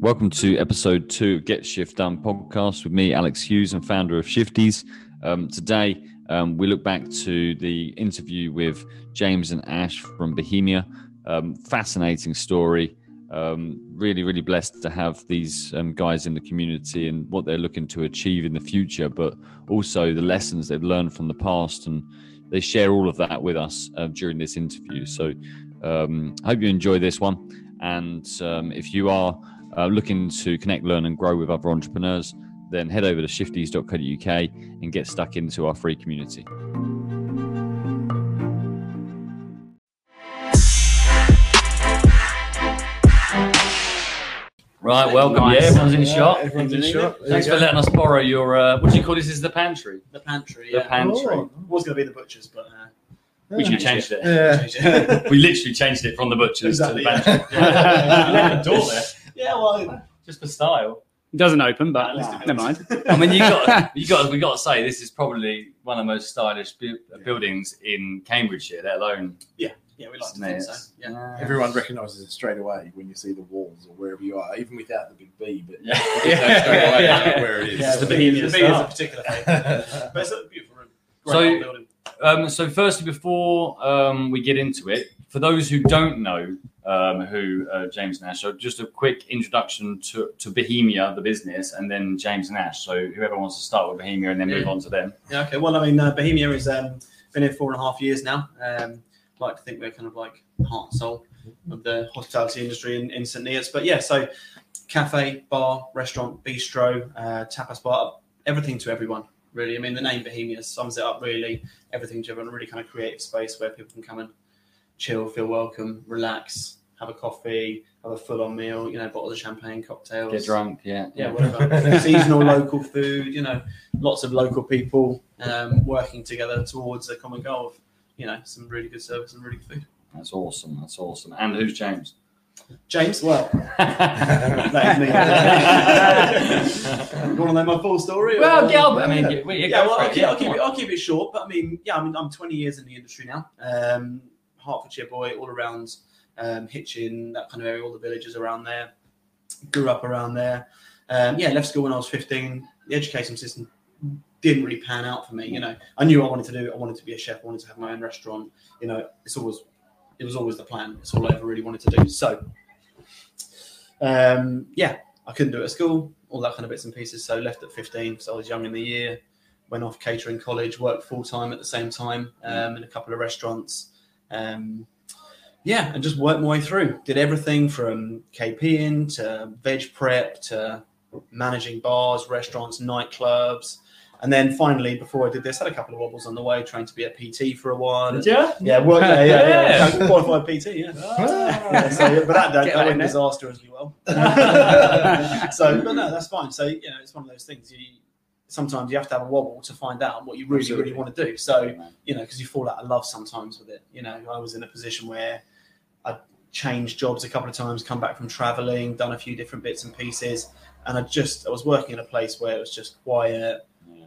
Welcome to episode two of Get Shift Done podcast with me, Alex Hughes, and founder of Shifties. Um, today, um, we look back to the interview with James and Ash from Bohemia. Um, fascinating story. Um, really, really blessed to have these um, guys in the community and what they're looking to achieve in the future, but also the lessons they've learned from the past. And they share all of that with us uh, during this interview. So, um, I hope you enjoy this one. And if you are uh, looking to connect, learn, and grow with other entrepreneurs, then head over to shifties.co.uk and get stuck into our free community. Right, welcome. Nice. Yeah, everyone's in Yeah, shot. everyone's in shot. There Thanks for letting us borrow your. Uh, what do you call this? Is the pantry? The pantry, The pantry. Oh. was going to be the butcher's, but uh, We changed it. Yeah. We literally changed it from the butcher's Exactly, to the yeah. pantry. You door there yeah, well, just for style. It doesn't open, but Nah, never mind. I mean, you got you got we got to say this is probably one of the most stylish bu- buildings in Cambridgeshire, let alone. yeah, we like to think so. Yeah. Everyone recognises it straight away when you see the walls or wherever you are, even without the big B. But Yeah. you know straight away Yeah. where it is. Yeah, the the Bohemian B is a particular thing. But it's a beautiful room. Great So- Um, so, firstly, before um, we get into it, for those who don't know um, who uh, James Nash, so just a quick introduction to, to Bohemia, the business, and then James Nash. So, whoever wants to start with Bohemia and then move on to them. Yeah, okay. Well, I mean, uh, Bohemia has um, been here four and a half years now. Um, like to think we're kind of like heart and soul of the hospitality industry in, in St. Neots. But yeah, so cafe, bar, restaurant, bistro, uh, tapas bar, everything to everyone, really. I mean, the name Bohemia sums it up really. Everything to everyone, really kind of creative space where people can come and chill, feel welcome, relax, have a coffee, have a full on meal, you know, bottles of champagne, cocktails Get drunk, yeah. yeah, whatever. Seasonal local food, you know, lots of local people um, working together towards a common goal of, you know, some really good service and really good food. That's awesome. That's awesome. And who's James? James, well, that is me. you want to know my full story? or- well, yeah, I mean, yeah, we- yeah, go well, for I'll keep, Yeah, I'll, keep come it. I'll keep it short. But I mean, yeah, I mean, I'm 20 years in the industry now. Um, Hertfordshire boy, all around um, Hitchin, that kind of area, all the villages around there. Grew up around there. Um, yeah, left school when I was 15. The education system didn't really pan out for me. You know, I knew I wanted to do it. I wanted to be a chef. I wanted to have my own restaurant. You know, it's always it was always the plan. It's all I ever really wanted to do. So, um, yeah, I couldn't do it at school. All that kind of bits and pieces. So left at 15 because I was young in the year. Went off catering college. Worked full time at the same time um, in a couple of restaurants. Um, yeah, and just worked my way through. Did everything from KPing to veg prep to managing bars, restaurants, nightclubs. And then finally, before I did this, had a couple of wobbles on the way, trained to be a PT for a while. Did you? Yeah, well, yeah, yeah, yeah. Yeah. Qualified PT, yeah. Ah. yeah so, yeah, but that, that, that that went there. disastrously well. so, but no, that's fine. So, you know, it's one of those things. You sometimes you have to have a wobble to find out what you really, Absolutely. really want to do. So, you know, because you fall out of love sometimes with it. You know, I was in a position where I changed jobs a couple of times, come back from traveling, done a few different bits and pieces, and I just I was working in a place where it was just quiet, Yeah.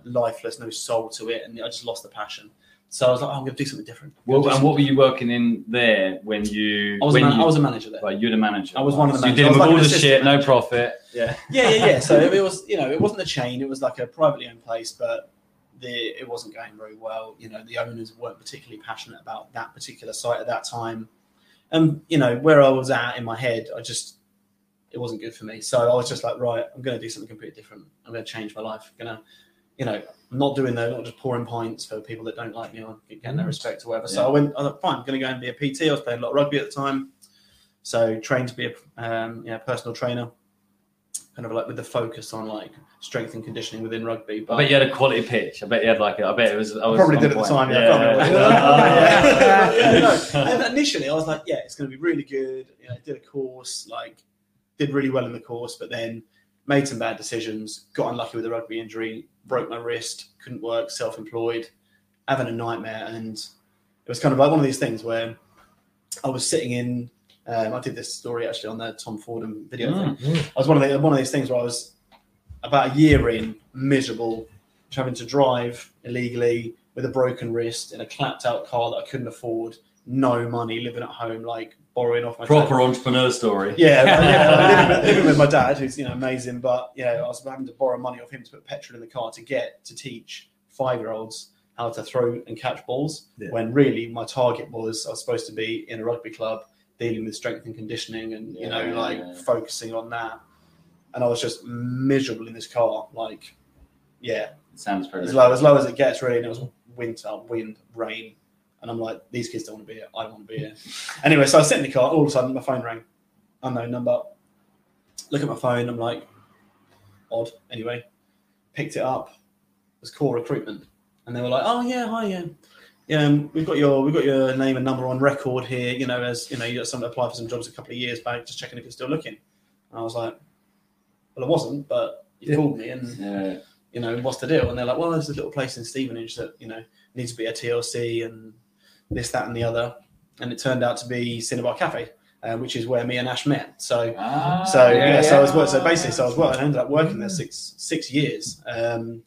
Lifeless, no soul to it, and I just lost the passion. So I was like, oh, I'm going to do something different. Well, and what were you working in there when you? I was, a man- you, I was a manager there. Right, you're the manager. I was one of the So you managers. dealing I with all like the shit, no profit. Yeah. Yeah, yeah, yeah. So it was, you know, it wasn't a chain. It was like a privately owned place, but the it wasn't going very well. You know, the owners weren't particularly passionate about that particular site at that time, and you know where I was at in my head, I just it wasn't good for me. So I was just like, right, I'm going to do something completely different. I'm going to change my life. I'm going to, you know, I'm not doing that. Not just pouring pints for people that don't like me or getting no respect or whatever. So Yeah. I went. I thought, fine, I'm going to go and be a PT. I was playing a lot of rugby at the time, so trained to be a um, yeah personal trainer kind of like with the focus on like strength and conditioning within rugby. I But bet you had a quality pitch. I bet you had like. A, I bet it was. I was probably did at the time. Yeah, I can't remember Yeah. what it was. Yeah, initially, I was like, yeah, it's going to be really good. You know, did a course, like did really well in the course, but then made some bad decisions. Got unlucky with a rugby injury, broke my wrist, couldn't work, self-employed, having a nightmare, and it was kind of like one of these things where I was sitting in. Um, I did this story actually on the Tom Fordham video thing. Mm. I was one of the one of these things where I was about a year in, miserable, having to drive illegally with a broken wrist in a clapped out car that I couldn't afford, no money, living at home, like borrowing off my Proper dad. entrepreneur story. Yeah, yeah living, with, living with my dad, who's you know amazing, but yeah, I was having to borrow money off him to put petrol in the car to get to teach five year olds how to throw and catch balls. Yeah. When really my target was I was supposed to be in a rugby club dealing with strength and conditioning and you know Yeah, like yeah. focusing on that. And I was just miserable in this car, like yeah, Sounds pretty. as low as low as it gets really. And it was winter, wind, rain, and I'm like, these kids don't want to be here. I don't want to be here. anyway, so I sit in the car. All of a sudden, my phone rang. Unknown number. Look at my phone. I'm like, odd. Anyway, picked it up. It was call recruitment, and they were like, oh yeah, hi, yeah. Yeah, um, we've got your we've got your name and number on record here. You know, as you know, you got someone apply for some jobs a couple of years back. Just checking if you're still looking. And I was like, well, I wasn't, but you Yeah. called me, and Yeah. you know, what's the deal? And they're like, well, there's a little place in Stevenage that, you know, needs to be a TLC and this, that, and the other. And it turned out to be Cinnabar Cafe, uh, which is where me and Ash met. So, Ah, so yeah, yeah, so I was yeah. work- so basically, so I was working, I ended up working there six six years. Um,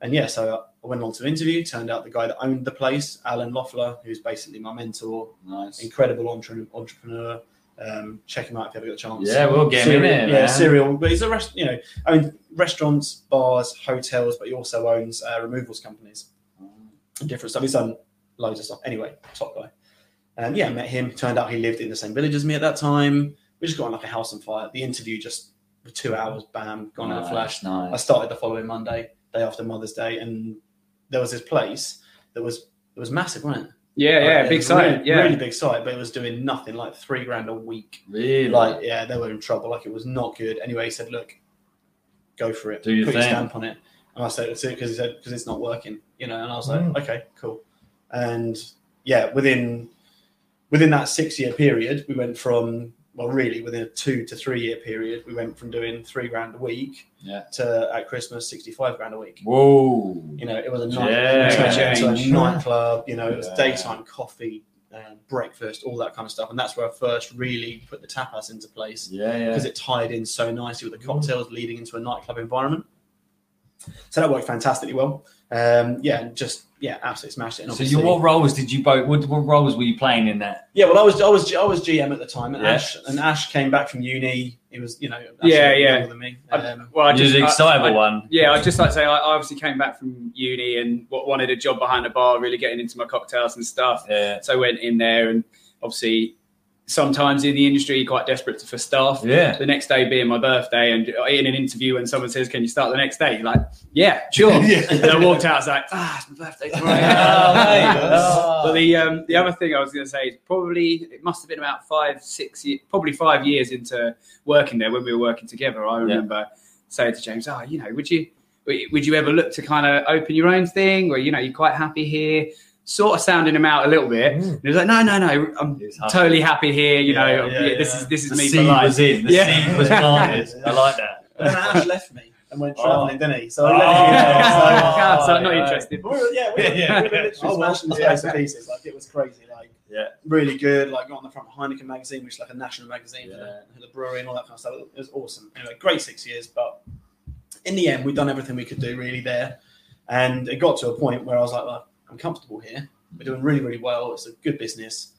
and yeah, so I went on to interview. Turned out the guy that owned the place, Alan Loeffler, who's basically my mentor, nice. incredible entre- entrepreneur. Um, check him out if you ever get a chance. Yeah, we'll get him in there. Yeah, man. serial. But he's a rest, you know, own restaurants, bars, hotels, but he also owns uh, removals companies different stuff. He's done loads of stuff. Anyway, top guy. And yeah, met him. Turned out he lived in the same village as me at that time. We just got on like a house on fire. The interview just two hours, bam, gone in a flash. I started the following Monday, day after Mother's Day, and there was this place that was it was massive, wasn't it? Yeah, Like, yeah, it big was site. really, yeah. really big site, but it was doing nothing, like three grand a week. Really? Like, yeah, they were in trouble. Like, it was not good. Anyway, he said, "Look, go for it. Do your Put your stamp on it." And I said, "Because he said because it's not working," you know. And I was like, Mm. "Okay, cool." And yeah, within within that six year period, we went from well, really within a two to three year period, we went from doing three grand a week Yeah. to at Christmas sixty five grand a week. Whoa. You know, it was a night, Yeah. it a nightclub. You know, it was Yeah. daytime coffee, uh, breakfast, all that kind of stuff, and that's where I first really put the tapas into place Yeah, yeah. because it tied in so nicely with the cocktails leading into a nightclub environment. So that worked fantastically well. Um, yeah, just yeah, absolutely smashed it. And So, you, what roles did you both? What, what roles were you playing in that? yeah, well, I was I was I was GM at the time, and Yeah. Ash and Ash came back from uni. It was you know Ash Yeah, was yeah. younger than me. Um, Well, I You're just, the I- excitable I- one. Yeah, I'd just like to say I I obviously came back from uni and wanted a job behind the bar, really getting into my cocktails and stuff. Yeah. So I went in there and obviously sometimes in the industry you're quite desperate for staff. Yeah. The next day being my birthday and in an interview when someone says, Can you start the next day? You're like, Yeah, sure. Yeah. And I walked out, I was like, ah, it's my birthday tomorrow. Oh. But the um, the other thing I was going to say is probably it must have been about five, six, ye- probably five years into working there when we were working together. I remember saying to James, "Oh, you know, would you would you ever look to kind of open your own thing, or you know, you're quite happy here?" Sort of sounding him out a little bit. Mm. And he was like, "No, no, no, I'm totally happy here. You Yeah, know, yeah, yeah, this is this is The me for seed life." was in. The Yeah. seed was planted. I like that. but then Ash left me and went Oh. travelling, didn't he? So I Oh. left you there. so I'm not yeah. interested. We were, yeah, we were, Yeah, we were yeah. literally Oh, well. smashing the place to pieces. Like it was crazy. Like Yeah. really good. Like got on the front of Heineken magazine, which is like a national magazine for, Yeah. the, for the brewery and all that kind of stuff. It was awesome. Anyway, great six years, but in the end, we've done everything we could do really there, and it got to a point where I was like, well, I'm comfortable here. We're doing really, really well. It's a good business.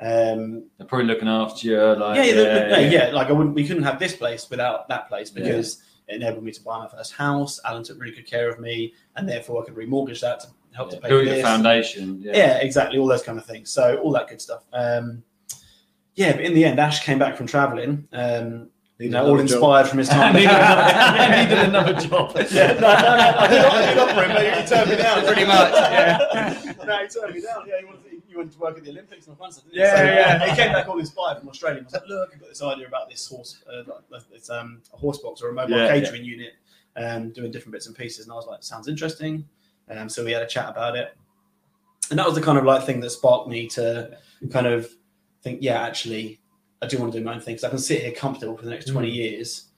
Um, They're probably looking after you. Like, yeah, yeah, yeah, yeah, yeah. Like I wouldn't, we couldn't have this place without that place because it enabled me to buy my first house. Alan took really good care of me, and therefore I could remortgage that to help to pay Build your foundation. Yeah. Yeah. exactly. All those kind of things. So all that good stuff. Um, yeah, but in the end, Ash came back from traveling. Um, you know, all inspired from his time. needed another, needed another job. Yeah, no, no, no, I did, I did offer him, but he turned me down. Pretty much, yeah. no, he turned me down. Yeah, he wanted, to, he wanted to work at the Olympics and all kinds of things. Yeah, so, yeah. He came back all inspired from Australia. and was like, look, I've got this idea about this horse, uh, it's um, a horse box or a mobile Yeah, catering unit, um, doing different bits and pieces. And I was like, sounds interesting. Um, so we had a chat about it. And that was the kind of like thing that sparked me to kind of think, yeah, actually, I do want to do my own thing because I can sit here comfortable for the next 20 years,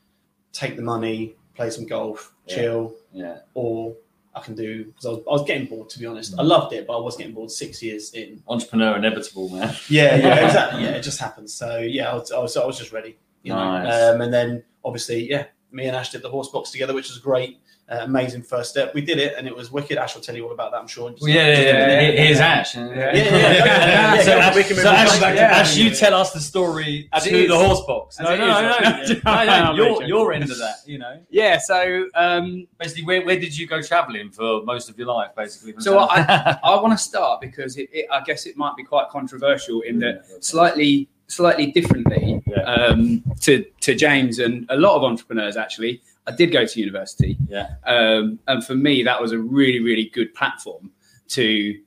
take the money, play some golf, Yeah. chill, Yeah. or I can do because I was, I was getting bored to be honest. I loved it, but I was getting bored six years in. Entrepreneur inevitable, man. Yeah, yeah, exactly. Yeah, it just happens. So yeah, I was, I was, I was just ready. You know, Nice. um, and then obviously, yeah, me and Ash did the horse box together, which was great. Uh, amazing first step. We did it, and it was wicked. Ash will tell you all about that, I'm sure. Well, yeah, yeah, yeah, Yeah. Here's Ash. Yeah. Yeah, yeah, yeah. so, Ash, we can move so Ash, yeah. Ash, you tell us the story As to the horse box. No, no, no, no, no, no, I'm Your, joking. your end of that, you know. Yeah, so um, Basically, where, where did you go travelling for most of your life, basically? So South- I, I want to start because it, it, I guess it might be quite controversial in that slightly slightly differently Yeah. um, to to James and a lot of entrepreneurs actually. I did go to university, Yeah. um, and for me that was a really really good platform to.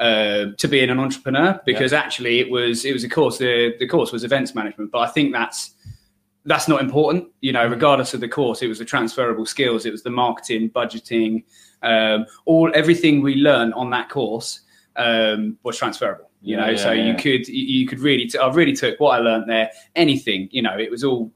Uh, to being an entrepreneur because actually it was it was a course the the course was events management but I think that's that's not important you know regardless of the course it was the transferable skills it was the marketing budgeting um, all everything we learned on that course um, was transferable. You Yeah, know, yeah, so you yeah. could you you could really t- I really took what I learned there. Anything, you know, it was all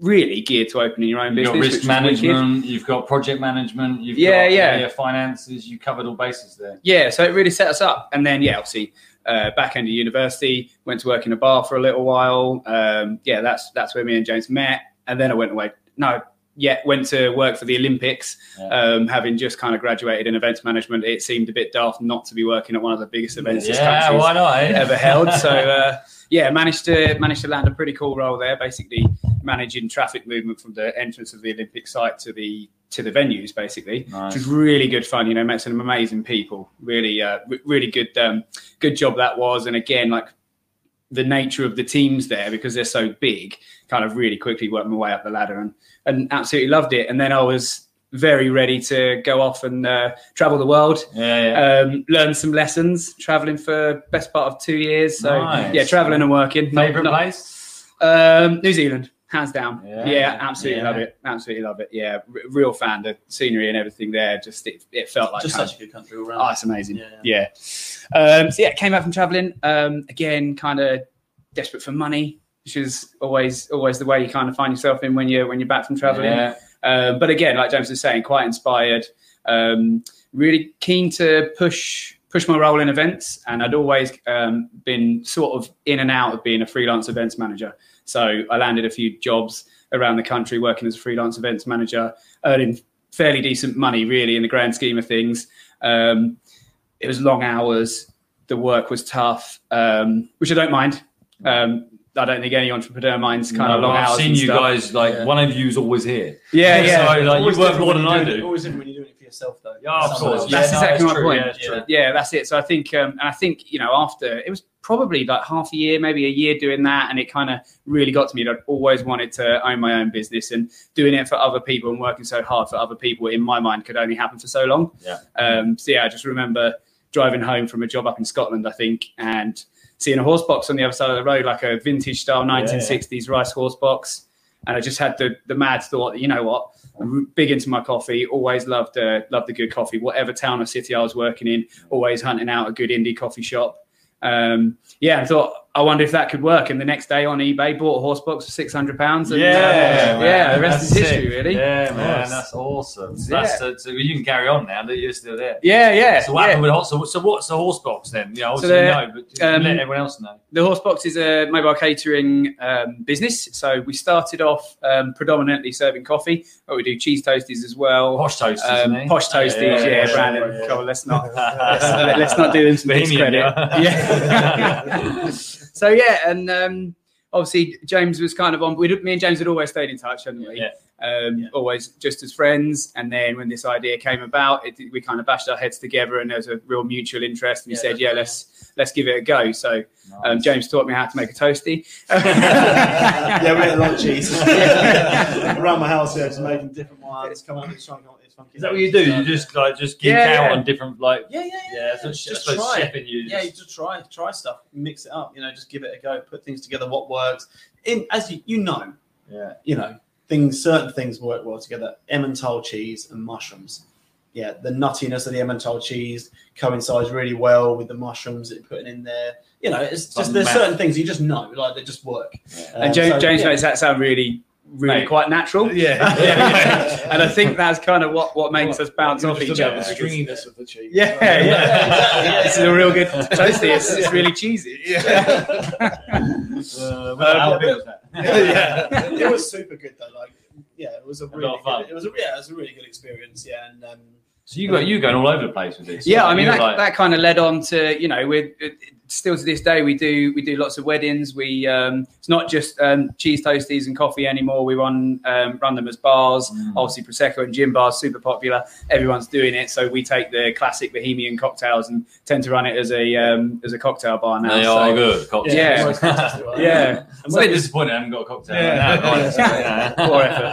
really geared to opening your own You've business. got risk management, you've got project management, you've Yeah, got yeah. finances, you covered all bases there. Yeah, so it really set us up. And then yeah, obviously. Uh, back end of university, went to work in a bar for a little while. Um, yeah, that's that's where me and James met. And then I went away. No, yeah, went to work for the Olympics. Yeah. Um, having just kind of graduated in events management, it seemed a bit daft not to be working at one of the biggest events this yeah, why not? eh? ever held. So uh, yeah, managed to managed to land a pretty cool role there, basically managing traffic movement from the entrance of the Olympic site to the to the venues, basically, Nice. which was really good fun. You know, met some amazing people. Really, uh, re- really good um, good job that was. And again, like the nature of the teams there because they're so big, kind of really quickly worked my way up the ladder and and absolutely loved it. And then I was very ready to go off and uh, travel the world Yeah, yeah. um, learned some lessons traveling for best part of two years. So Nice. yeah, traveling and working. Favorite not- place? Um, New Zealand, hands down. Yeah. Yeah, absolutely Yeah. love it. Absolutely love it. Yeah, r- real fan. The scenery and everything there, just it, it felt like Just such a good country all around. Oh, it's amazing. Yeah. Yeah. Um, so yeah, came back from traveling. Um, again, kind of desperate for money, which is always always the way you kind of find yourself in when you're when you're back from traveling. Yeah. Um, but again, like James was saying, quite inspired. Um, really keen to push push my role in events, and I'd always um, been sort of in and out of being a freelance events manager. So I landed a few jobs around the country working as a freelance events manager, earning fairly decent money, really, in the grand scheme of things. Um, it was long hours. The work was tough, um, which I don't mind. Um, I don't think any entrepreneur minds kind of No, long I've hours. seen and you stuff. guys, like, Yeah. one of you is always here. Yeah, yeah. So, like, Always you work more than I doing it- do. Always different when you're doing it for yourself, though. Yeah, of course. else. Yeah, That's no, exactly it's my true. point. Yeah, it's. Yeah, that's it. So I think, um, and I think you know, after it was probably like half a year, maybe a year doing that, and it kind of really got to me that I'd always wanted to own my own business and doing it for other people and working so hard for other people in my mind could only happen for so long. Yeah. Um, so yeah, I just remember driving home from a job up in Scotland, I think, and seeing a horse box on the other side of the road, like a vintage style 1960s rice horse box. And I just had the, the mad thought that, you know what, I'm big into my coffee, always loved, uh, loved a good coffee, whatever town or city I was working in, always hunting out a good indie coffee shop. Um, yeah, I thought, I wonder if that could work. And the next day on eBay, bought a horse box for six hundred pounds. Yeah, man, yeah. The rest that's is history, sick. really. Yeah, man, that's awesome. So, that's, so, so you can carry on now that you're still there. Yeah, yeah. So what yeah. happened with so, so what's the horse box then? Yeah, obviously the, no, but um, let everyone else know. the horse box is a mobile catering um, business. So we started off um, predominantly serving coffee, but we do cheese toasties as well. Posh toast, Um, posh toasties, yeah, Yeah, yeah, Brandon. yeah. Come on, let's not let's, let's not do them some discredit. Yeah. so yeah, and um, obviously James was kind of on. We me and James had always stayed in touch, hadn't we? Yeah. Um, Yeah. Always just as friends. And then when this idea came about, it, we kind of bashed our heads together, and there was a real mutual interest. And we Yeah, said, "Yeah, let's let's give it a go." So um, James taught me how to make a toasty. yeah, we ate a lot of cheese. Around my house, yeah, just making different ones. Come on, let's try up with this funky Is that what you do? You just like just geek Yeah, out yeah. on different like Yeah, yeah, yeah. yeah, just just, just try. chefing you. Yeah, you just try, try stuff, mix it up. You know, just give it a go, put things together. What works? In as you, you know, yeah. you know, things. Certain things work well together. Emmental cheese and mushrooms. Yeah, the nuttiness of the Emmental cheese coincides really well with the mushrooms that you're putting in there. You know, it's just there's math. certain things you just know, like they just work. Um, and James, so, James makes that sound really, really Mate. quite natural. Yeah. Yeah. and I think that's kind of what, what makes us bounce off each other. The stringiness of the cheese. Yeah, yeah. Yeah. this is a real good toasty. It's, it's really cheesy. Uh, well, Um, how big was that? yeah, it was super good though. Like, yeah, it was a A really lot of fun. it was a yeah, it was a really good experience. Yeah, and um, So you got you going all over the place with this. Yeah, Like, I mean that, like- that kind of led on to you know we're it- still to this day we do we do lots of weddings. We um, it's not just um, cheese toasties and coffee anymore. We run um, run them as bars. Mm. Obviously prosecco and gin bars super popular. Everyone's doing it, so we take the classic Bohemian cocktails and tend to run it as a um, as a cocktail bar now. They so- are good. Cocktails. Yeah. it's fantastic, right? Yeah. I'm a bit disappointed I haven't got a cocktail. Yeah. right now, honestly, you. Poor effort.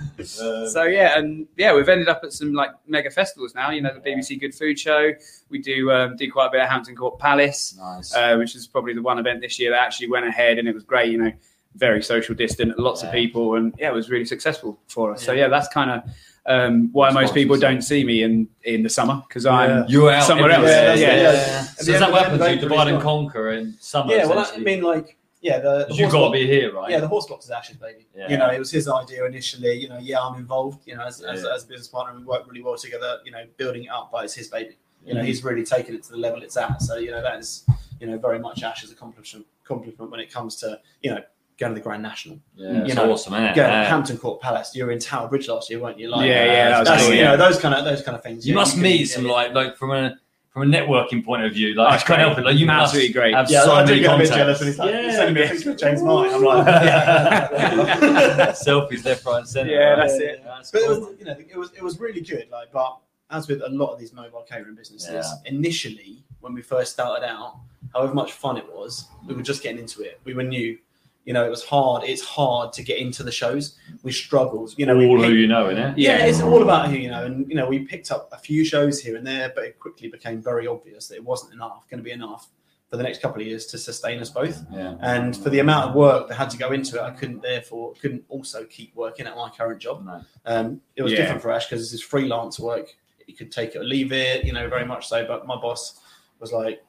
I should have asked you. So yeah, and yeah, we've ended up at some like mega festivals now. You know, the BBC Good Food Show. We do um, do quite a bit at Hampton Court Palace. nice. uh, which is probably the one event this year that actually went ahead and it was great. You know, very social distant, lots Yeah. of people, and yeah, it was really successful for us. So Yeah. yeah, that's kind of um, why most people don't see me in in the summer because I'm you're out somewhere else. everywhere. Yeah, Yeah, that's- yeah. So is that what happens? You divide and conquer in summer. Yeah, well, I mean, like, yeah, the, the you've got to be here, right? Yeah, the horse box is Ash's baby. Yeah. You know, it was his idea initially. You know, yeah, I'm involved. You know, as, as, Yeah. as a business partner, we work really well together. You know, building it up, but it's his baby. You know, Mhm. he's really taken it to the level it's at. So you know, that is you know very much Ash's accomplishment compliment when it comes to you know going to the Grand National. yeah, you it's know, awesome, isn't it? Going to Hampton Court Palace. You were in Tower Bridge last year, weren't you? Like, Yeah, yeah, that was that's, cool, you yeah. know those kind of those kind of things. You Yeah, must meet yeah, some yeah. like like from a from a networking point of view. Oh, Like I it's can't help it. Like you Absolutely great. have Yeah, so I do many get a bit jealous when he's like Yeah. sending me a picture of James Martin. I'm like, yeah. Selfies left, right, and centre. Yeah, right? that's it. That's But it was, you know, it was it was really good. Like, but as with a lot of these mobile catering businesses, Yeah. initially when we first started out, however much fun it was, we were just getting into it. We were new. You know, it was hard. It's hard to get into the shows. We struggled. You know, all picked- who you know, innit? yeah, Yeah. it's all about who you know, and you know, we picked up a few shows here and there, but it quickly became very obvious that it wasn't enough, going to be enough for the next couple of years to sustain us both. Yeah. And for the amount of work that had to go into it, I couldn't therefore couldn't also keep working at my current job. No. Um, it was Yeah. different for Ash because this is freelance work. You could take it or leave it, you know, very much so. But my boss was like,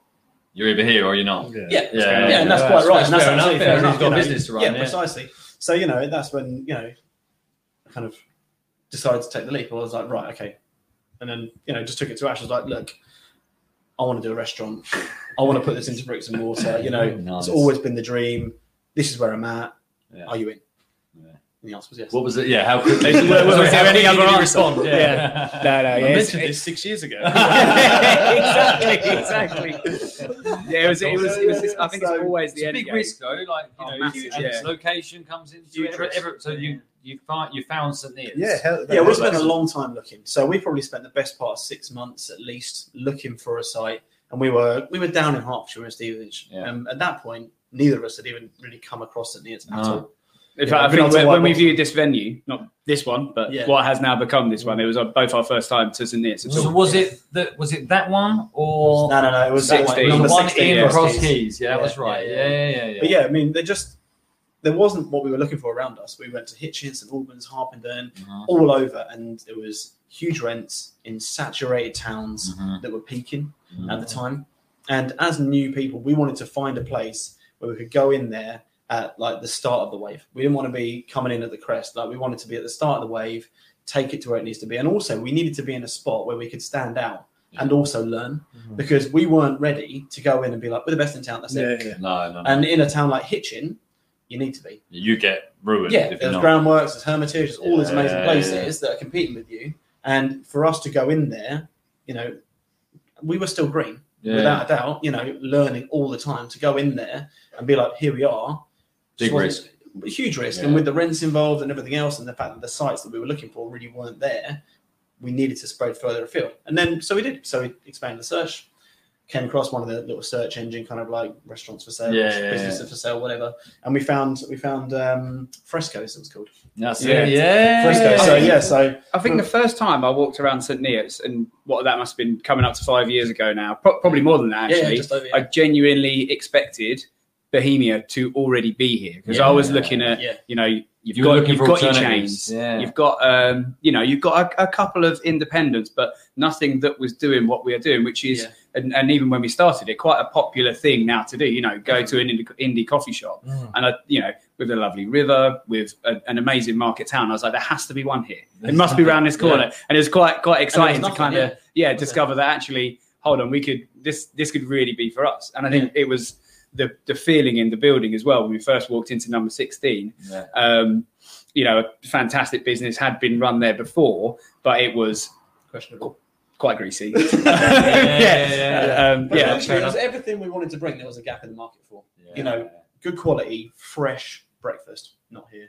You're either here or you're not. yeah, Yeah, yeah, and that's quite right. that's And that's fair enough, absolutely yeah, fair he's got you know. business to run, Yeah, yeah. precisely. So you know, that's when you know, I kind of decided to take the leap. I was like, right, okay, and then you know, just took it to Ash. I was like, look, I want to do a restaurant. I want to put this into bricks and mortar. You know, Nice. it's always been the dream. This is where I'm at. Yeah. Are you in? Yeah. And the answer was yes. What was it? Yeah, how could Was- was- was there any other did you answer? respond? Yeah. Yeah. No, no, I yeah, mentioned it's- this six years ago. exactly, exactly. Yeah, it was. It was. It was. I think it's So, always It's the a end big game. risk though, like you Oh, know, massive, and yeah. location comes into Huge it. risk. Every, so you you find you found St Neots. Yeah, hell, Yeah, we spent a long time looking. So we probably spent the best part of six months at least looking for a site, and we were we were down in Hertfordshire and Stevenage. Yeah. Um, at that point, neither of us had even really come across St Neots at No. all. In Yeah, fact, I I've think when, when we viewed this venue, not this one, but Yeah. what has now become this one, it was uh, both our first time to St Neots at So all. was it that was it that one or No, no, no. It was that 16. one, the number one 16, in yeah. Cross Keys? Yeah, Yeah, that was right. yeah, Yeah, yeah. yeah, yeah. yeah. But yeah, I mean, they just there wasn't what we were looking for around us. We went to Hitchin, St Albans, Harpenden, Mhm, all over, and there was huge rents in saturated towns mhm, that were peaking. at the time. And as new people, we wanted to find a place where we could go in there at like the start of the wave. We didn't want to be coming in at the crest. Like we wanted to be at the start of the wave, take it to where it needs to be. And also we needed to be in a spot where we could stand out and also learn Mhm. because we weren't ready to go in and be like, we're the best in town. That's it. Yeah, yeah. No, no, no. And in a town like Hitchin, you need to be. you get ruined. Yeah, if there's not. groundworks, there's Hermitage, there's all these amazing yeah, places that are competing with you. And for us to go in there, you know, we were still green Yeah. without a doubt, you know, learning all the time to go in there and be like, here we are. Big Just wasn't- Huge risk. And with the rents involved and everything else, and the fact that the sites that we were looking for really weren't there, we needed to spread further afield. And then, so we did. So we expanded the search, came across one of the little search engine kind of like restaurants for sale, Yeah, yeah, businesses for sale, whatever. And we found, we found um, Frescoes, it was called. That's Yeah. it. Yeah. Fresco. So, yeah, so I think the first time I walked around St Neots, and what that must have been coming up to five years ago now, pro- probably more than that yeah, yeah, actually. just over I genuinely expected Bohemia to already be here because Yeah. I was looking at, Yeah. you know, you've You got you've got your alternatives. chains, Yeah. you've got um, you know, you've got a, a couple of independents, but nothing that was doing what we are doing, which is, Yeah. and, and even when we started it, quite a popular thing now to do. You know, go to an indie, indie coffee shop, Mhm. and I, you know, with a lovely river, with a, an amazing market town, I was like, there has to be one here. It must be around this corner, and it was quite quite exciting to kind of yeah. yeah Was discover that actually, hold on, we could this this could really be for us. And I think it was the the feeling in the building as well when we first walked into number sixteen. Yeah. Um, you know, a fantastic business had been run there before, but it was Questionable. quite greasy. yeah, yeah. Um, But yeah, actually, it was everything we wanted to bring. There was a gap in the market for Yeah. You know, good quality, fresh breakfast. Not here.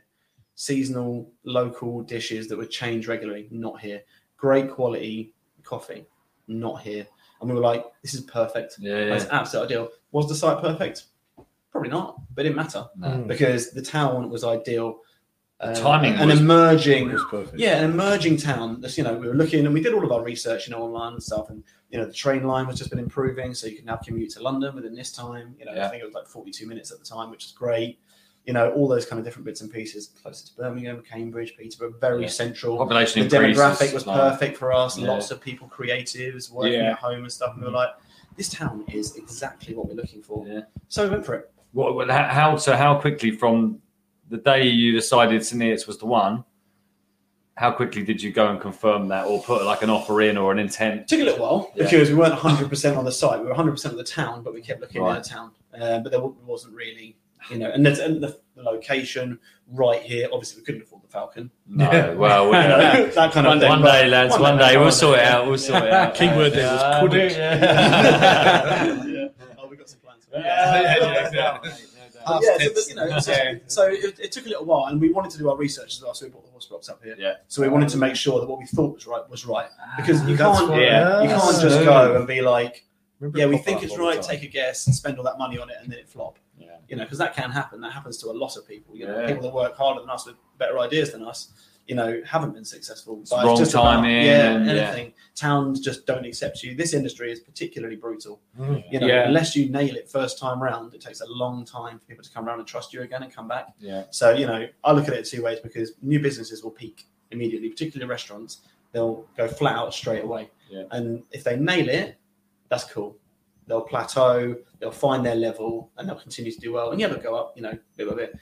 Seasonal, local dishes that would change regularly. Not here. Great quality coffee. Not here. And we were like, this is perfect. yeah, That's yeah. absolutely ideal. Was the site perfect? Probably not, but it didn't matter No. because the town was ideal. Uh, timing an was- emerging It was perfect. yeah, an emerging town. That's you know, we were looking and we did all of our research, you know, online and stuff. And you know, the train line was just been improving, so you can now commute to London within this time. You know, Yeah. I think it was like forty-two minutes at the time, which is great. You know, all those kind of different bits and pieces, closer to Birmingham, Cambridge, Peterborough, very Yeah. central. Population The increases, demographic was like- perfect for us. Yeah. Lots of people, creatives, working Yeah. at home and stuff. And we were like, this town is exactly what we're looking for. Yeah. So we went for it. What, how- so how quickly from the day you decided St Neots was the one? How quickly did you go and confirm that, or put like an offer in, or an intent? took a little while Yeah. because we weren't 100% on the site. We were 100% of the town, but we kept looking right. at the town. Uh, but there wasn't really, you know, and, there's, and the, the location right here, obviously we couldn't afford the Falcon. No, well, we, know, that kind of One thing. one day, lads, one, day, we'll sort it out. We'll sort it out. Keyword there was Yeah, couldn't. yeah. yeah. Oh, we got some plans. Yeah, yeah, yeah, yeah. But yeah, so, but, you know, so, so it, it took a little while, and we wanted to do our research as well. So we brought the horse blocks up here. Yeah. So we wanted to make sure that what we thought was right was right, ah. because you can't, what- yeah, you can't just go and be like, Remember yeah, we think it's right. Take a guess and spend all that money on it, and then it flop. Yeah. You know, because that can happen. That happens to a lot of people. You know, Yeah. people that work harder than us with better ideas than us. You know, haven't been successful. It's But wrong just about- timing yeah, and- yeah. anything. Towns just don't accept you. This industry is particularly brutal. Mm. You know, Yeah. unless you nail it first time round, it takes a long time for people to come around and trust you again and come back. Yeah. So, you know, I look at it two ways because new businesses will peak immediately, particularly restaurants. They'll go flat out straight away. Yeah. And if they nail it, that's cool. They'll plateau, they'll find their level, and they'll continue to do well. And yeah, they'll go up, you know, a bit by bit.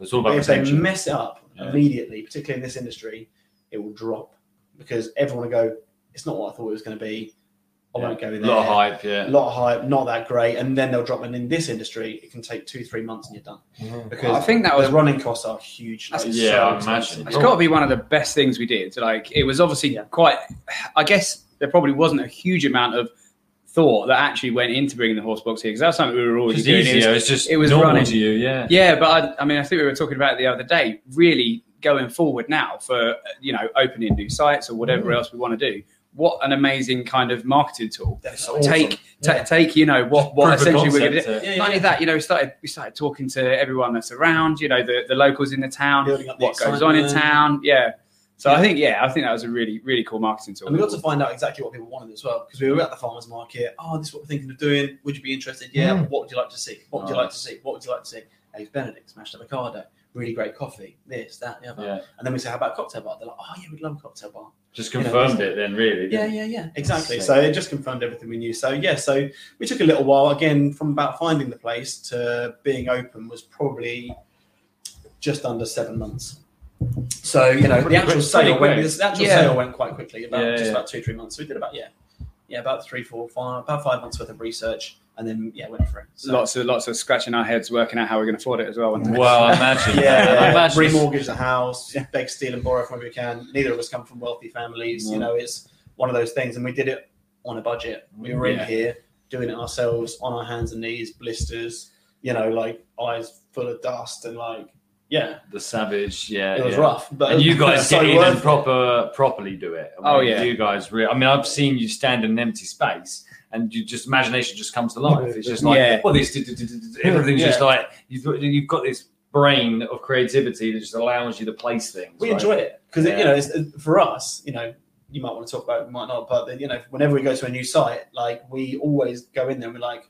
It's all But about if they mess it up Yeah. immediately, particularly in this industry, it will drop because everyone will go, it's not what I thought it was going to be. I won't go in there. A lot of hype, yeah. A yeah. lot of hype, not that great, and then they'll drop. And in this industry, it can take two, three months, and you're done Mhm. because I think that the was running costs are huge. That's- Like, Yeah, so I imagine. It's got to be one of the best things we did. Like it was obviously Yeah. quite. I guess there probably wasn't a huge amount of thought that actually went into bringing the horse box here because that's something we were already It's doing. It was- It's just it was normal running. to you, yeah. yeah, but I, I mean, I think we were talking about it the other day. Really going forward now for you know opening new sites or whatever Mm. else we want to do. What an amazing kind of marketing tool. That's awesome. Take ta- Yeah. take you know what what Proof essentially we're going to do. Yeah, Not only yeah. that, you know, we started we started talking to everyone that's around. You know, the the locals in the town what goes on in town. Yeah. So Yeah. I think yeah, I think that was a really really cool marketing tool. And we got to find out exactly what people wanted as well because we were at the farmers market. Oh, this is what we're thinking of doing. Would you be interested? Yeah. Mm. What would you like to see? What would you like to see? What would you like to see? Eggs Benedict, smashed avocado, really great coffee, this, that, the other. Yeah. And then we say, how about cocktail bar? They're like, oh yeah, we'd love a cocktail bar. Just You know, confirmed it then, really. Yeah, didn't yeah, yeah, exactly. So it just confirmed everything we knew. So yeah, so we took a little while again from about finding the place to being open was probably just under seven months. So you know, Pretty the actual sale went. The actual Yeah. sale went quite quickly, about Yeah, just yeah. about two, three months. So we did about yeah, yeah, about three, four, five, about five months worth of research, and then yeah, went for it. So, lots of lots of scratching our heads, working out how we're going to afford it as well. wasn't? Well, I imagine. yeah, I yeah, imagine. remortgage the house, beg, steal, and borrow from wherever we can. Neither of us come from wealthy families. You know, it's one of those things, and we did it on a budget. We were in here doing it ourselves on our hands and knees, blisters. You know, like eyes full of dust, and like yeah, the savage, yeah. it was yeah. rough. But And you guys so get in and proper, properly do it. I Oh, yeah. You guys, re- I mean, I've seen you stand in an empty space, and you just imagination just comes to life. It's just like, Yeah. well, this, everything's just like you've got, you've got this brain of creativity that just allows you to place things. we right? enjoy it because Yeah. you know it's, uh, for us you know you might want to talk about it might not but you know whenever we go to a new site like we always go in there and we're like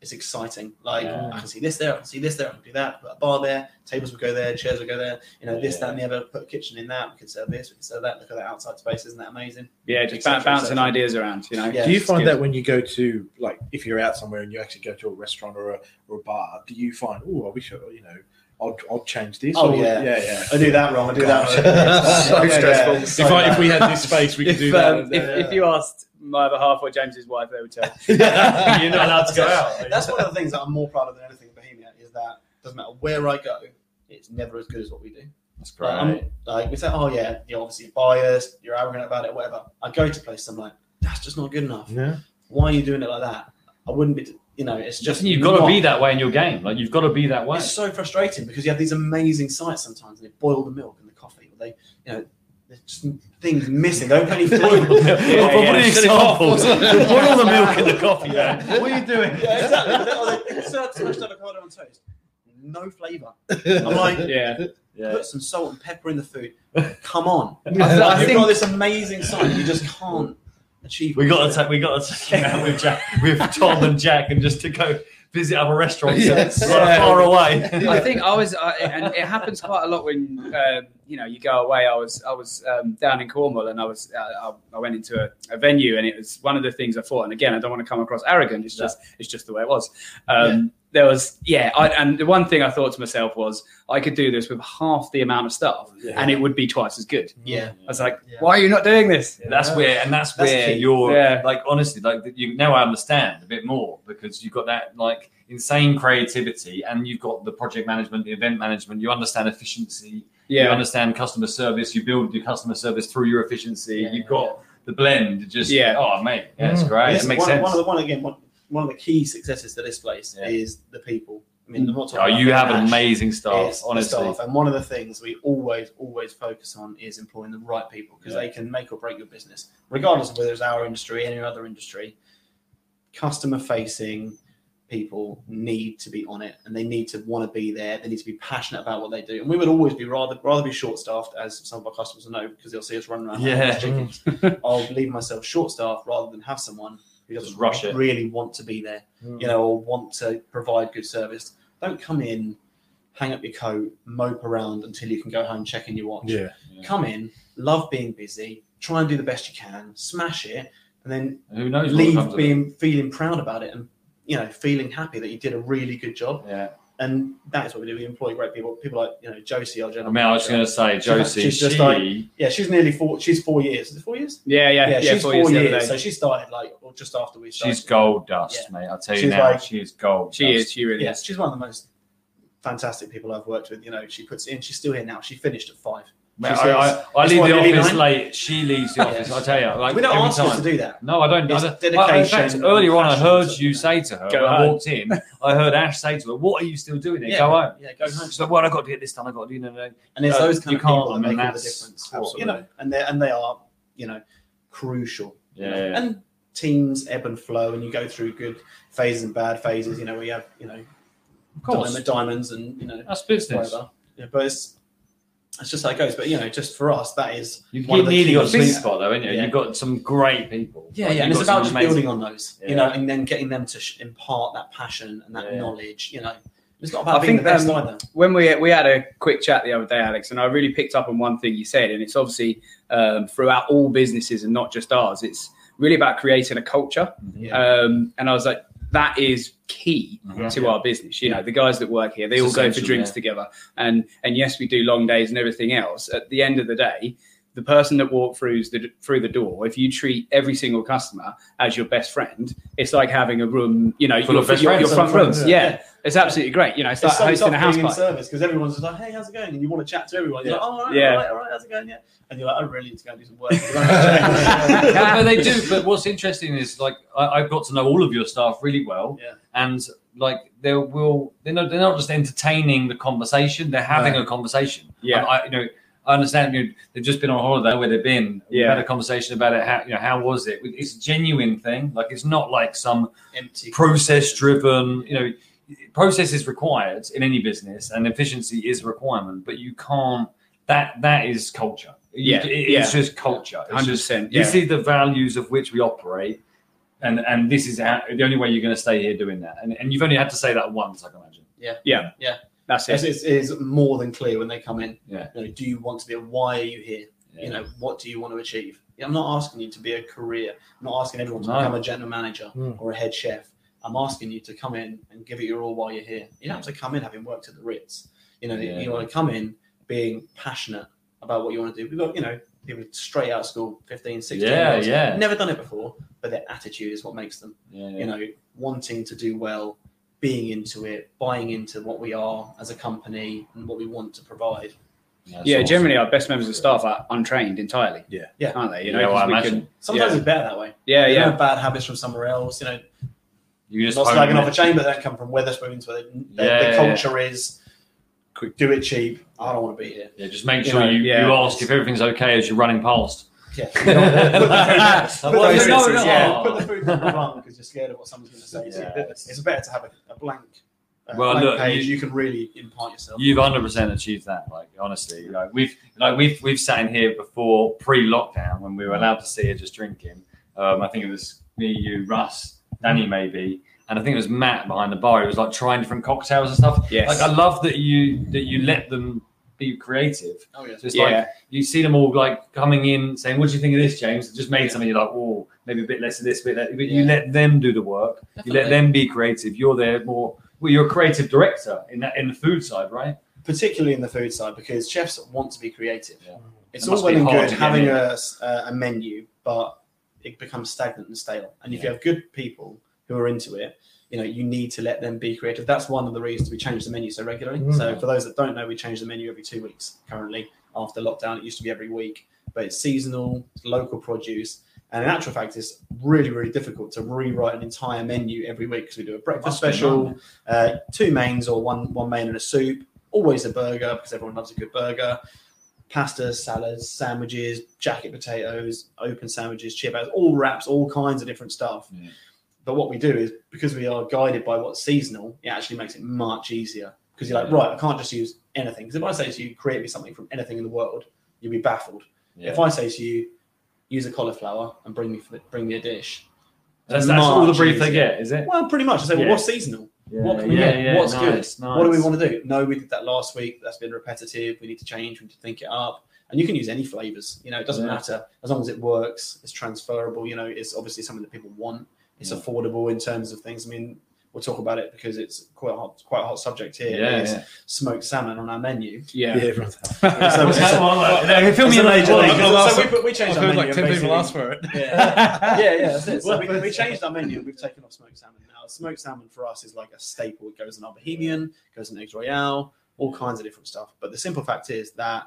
it's exciting like Yeah. i can see this there i can see this there i can do that put a bar there tables would go there chairs would go there you know this Yeah. that and the other put a kitchen in that we could serve this we could serve that look at that outside space isn't that amazing Yeah, just cetera, bouncing cetera. ideas around. You know. Yeah. Do you find good. that when you go to like if you're out somewhere and you actually go to a restaurant or a, or a bar, do you find oh I wish I, you know I'll, I'll change this. Oh, or- yeah. yeah, yeah. I do that wrong. I do that wrong. So Yeah, stressful. yeah, so if, I, if we had this space, we could If, do that. um, if, if you asked my other half or James's wife, they would tell. you. You're not allowed to go out. That's one of the things that I'm more proud of than anything in Bohemia is that doesn't matter where I go, it's never as good as what we do. That's Like, great. I'm- like we say, oh yeah, you're obviously biased, you're arrogant about it, whatever. I go to places, I'm like, that's just not good enough. Yeah. Why are you doing it like that? I wouldn't be, you know, it's just you've got to be that way in your game. Like you've got to be that way. It's so frustrating because you have these amazing sites sometimes, and they boil the milk and the coffee, or they, you know, there's just things missing. They don't put any flavour. What Yeah, are yeah. the examples? Put all the milk in the coffee, man. What are you doing? Yeah, exactly. They- serve smashed avocado on toast, no flavour. I'm like, Yeah. Yeah. put some salt and pepper in the food. Come on, I You've think- got this amazing site, you just can't achieve. We got to take. We got to take out with Jack, with Tom and Jack, and just to go visit other restaurants Yes. are far away. I think I was, I, and it happens quite a lot when um, you know you go away. I was, I was um, down in Cornwall, and I was, uh, I, went into a, a venue, and it was one of the things I thought. And again, I don't want to come across arrogant. It's just, it's just the way it was. Um, There was, yeah, I, and the one thing I thought to myself was, I could do this with half the amount of staff, and it would be twice as good. Yeah, I was like, Yeah. why are you not doing this? That's where, and that's, That's where key. you're Yeah. like honestly, like you now I understand a bit more because you've got that like insane creativity, and you've got the project management, the event management. You understand efficiency. You Yeah, understand customer service. You build your customer service through your efficiency. Yeah, you've got the blend. Just Yeah. Oh mate, yeah, mm. it's great. Listen, it makes one, sense. One of the one again, one, one of the key successes to this place Yeah. is the people. I mean, mm. I'm not talking oh, about you have Nash. amazing staff. Honestly, staff. And one of the things we always, always focus on is employing the right people because Yeah. they can make or break your business, regardless of whether it's our industry, any other industry. Customer facing people need to be on it and they need to want to be there. They need to be passionate about what they do. And we would always be rather rather be short staffed, as some of our customers will know, because they'll see us running around like Yeah. chickens. I'll leave myself short staffed rather than have someone who doesn't rush it. really want to be there hmm. you know, or want to provide good service. Don't come in, hang up your coat, mope around until you can go home checking your watch. Yeah. Come in, love being busy, try and do the best you can, smash it, and then who knows? leave comes of it. being feeling proud about it and you know feeling happy that you did a really good job. Yeah, And that is what we do. We employ great people. People like you know Josie, our I general. mean, I was just going to say, Josie, she's just she, like- yeah, she's nearly four. She's four years. Is it four years? yeah, yeah, yeah. she's four four, years. years. So she started like or just after we started. she's gold dust, mate. I'll tell you She's now, like- she's gold. She dust. is. She really Yeah, is. she's one of the most fantastic people I've worked with. You know, she puts in. She's still here now. She finished at five. Mate, She I, I, I leave the office nine?" late. She leaves the office. Yeah. I tell you, like we don't every ask time. her to do that. No, I don't. It's I don't dedication I- in fact, earlier on, I heard you yeah. say to her Go when I walked in. I heard Ash say to her, "What are you still doing? There? Yeah, Go home." Yeah, go home. She's like, "Well, I got to get this done. I got to do that." And it's Uh, those kind you of people can't, that I mean, make all the difference. absolutely. You know, and they and they are, you know, crucial. Yeah, yeah. And teams ebb and flow, and you go through good phases and bad phases. You know, we have you know Of course, diamond, diamonds and you know that's business. whatever. Yeah, but it's it's just how it goes. But you know, just for us, that is You've one of the nearly got a sweet spot, though, haven't you? Yeah. You've got some great people. Yeah, Like, yeah, and it's about just amazing- building on those, Yeah. you know, and then getting them to sh- impart that passion and that Yeah. knowledge. You know, it's not about I being think, the best um, either. when we we had a quick chat the other day, Alex, and I really picked up on one thing you said, and it's obviously um, throughout all businesses and not just ours. It's really about creating a culture, Yeah. um, and I was like, that is key Mhm. to our business. You know, the guys that work here, they It's all go for drinks yeah. together, and and yes, we do long days and everything else. At the end of the day. The person that walked through the through the door, if you treat every single customer as your best friend, it's like having a room, you know, Full your, of your, your front Some rooms. friends, Yeah, yeah. it's absolutely great. You know, it's, like so hosting a house being in party. service because everyone's just like, "Hey, how's it going?" And you want to chat to everyone. You're Yeah. like, "Oh, all right, Yeah. all right, all right, how's it going?" Yeah, and you're like, "I really need to go and do some work." yeah, but they do. But what's interesting is like I, I've got to know all of your staff really well, Yeah. and like they will they're not they're not just entertaining the conversation; they're having No. a conversation. Yeah. And I, you know. I understand you they've just been on holiday where they've been. We've Yeah. had a conversation about it. How you know how was it? It's a genuine thing. Like it's not like some Empty process driven. You know, process is required in any business, and efficiency is a requirement. But you can't. That that is culture. Yeah, it- yeah. it's just culture. Hundred percent. you Yeah. see the values of which we operate, and and this is how, the only way you're going to stay here doing that. And and you've only had to say that once, I can imagine. That's It's, it. it's, it's more than clear when they come in. Yeah. You know, do you want to be? A, why are you here? You know, what do you want to achieve? I'm not asking you to be a career. I'm not asking everyone to No. become a general manager Hmm. or a head chef. I'm asking you to come in and give it your all while you're here. You don't have to come in having worked at the Ritz. You know, Yeah. you want to come in being passionate about what you want to do. We've got, you know, people straight out of school, 15, 16 Yeah, years, yeah. never done it before, but their attitude is what makes them, Yeah, you know, wanting to do well, being into it, buying into what we are as a company and what we want to provide. That's yeah, awesome. generally our best members of staff are untrained entirely. Yeah. Yeah. aren't they? You Yeah, know, well, I 'cause we imagine. can- Sometimes Yeah. it's better that way. yeah, They yeah. have bad habits from somewhere else, you know, You just not hone slagging off a chain, but they come from Wetherspoons where the, the, Yeah, the yeah, culture is quick, do it cheap. I don't want to be here. Yeah, just make You sure know, you, yeah. you ask if everything's okay as you're running past. Yeah. Put Put the those food- no, no. yeah, put the food because you're scared of what someone's going to say. you. Yeah. It's better to have a, a blank, uh, Well, blank look, page. you- You, can really impart yourself. You've hundred percent achieved that. Like honestly, you know, we've like we've we've sat in here before pre-lockdown when we were allowed to sit here just drinking. Um, I think it was me, you, Russ, Danny, maybe, and I think it was Matt behind the bar. He was like trying different cocktails and stuff. Yes. Like I love that you that you let them be creative. oh yeah. So it's yeah. like you see them all like coming in saying, "What do you think of this, James?" Just made something. You're like, "Oh, maybe a bit less of this, a bit less." But you let them do the work. You let them be creative. You're there more. Well, you're a creative director in that in the food side, right? particularly in the food side because chefs want to be creative. Yeah. It's It all well and good having a, a, s- a- a menu, but it becomes stagnant and stale. And if you have good people who are into it, you know, you need to let them be creative. That's one of the reasons we change the menu so regularly. Mm. So for those that don't know, we change the menu every two weeks currently. After lockdown, it used to be every week, but it's seasonal, it's local produce. And in actual fact, it's really, really difficult to rewrite an entire menu every week because we do a breakfast Must special, uh, two mains or one one main and a soup, always a burger because everyone loves a good burger, pasta, salads, sandwiches, jacket potatoes, open sandwiches, chip all wraps, all kinds of different stuff. Yeah. But what we do is because we are guided by what's seasonal, it actually makes it much easier because you're like, right, I can't just use anything. Because if I say to you, create me something from anything in the world, you'll be baffled. Yeah. If I say to you, use a cauliflower and bring me bring me a dish. That's, that's all the brief they get, is it? Well, pretty much. I say, well, what's seasonal? Yeah, What can we yeah, get? yeah, What's good? nice, What do we want to do? No, we did that last week. That's been repetitive. We need to change. We need to think it up. And you can use any flavors. You know, it doesn't Yeah. matter as long as it works. It's transferable. You know, it's obviously something that people want. It's Yeah. affordable in terms of things. I mean, we'll talk about it because it's quite a hot, quite a hot subject here. Yeah, yeah. smoked salmon on our menu. Yeah. everyone's So What's that one like? No, fill It's me in on major the- league. Well, So we, we changed I've our menu. like and ten people basically- ask for it. yeah, yeah, yeah, that's it. So Well, we, we, changed our menu. We've taken off smoked salmon now. Smoked salmon for us is like a staple. It goes in our Bohemian, goes in eggs royale, all kinds of different stuff. But the simple fact is that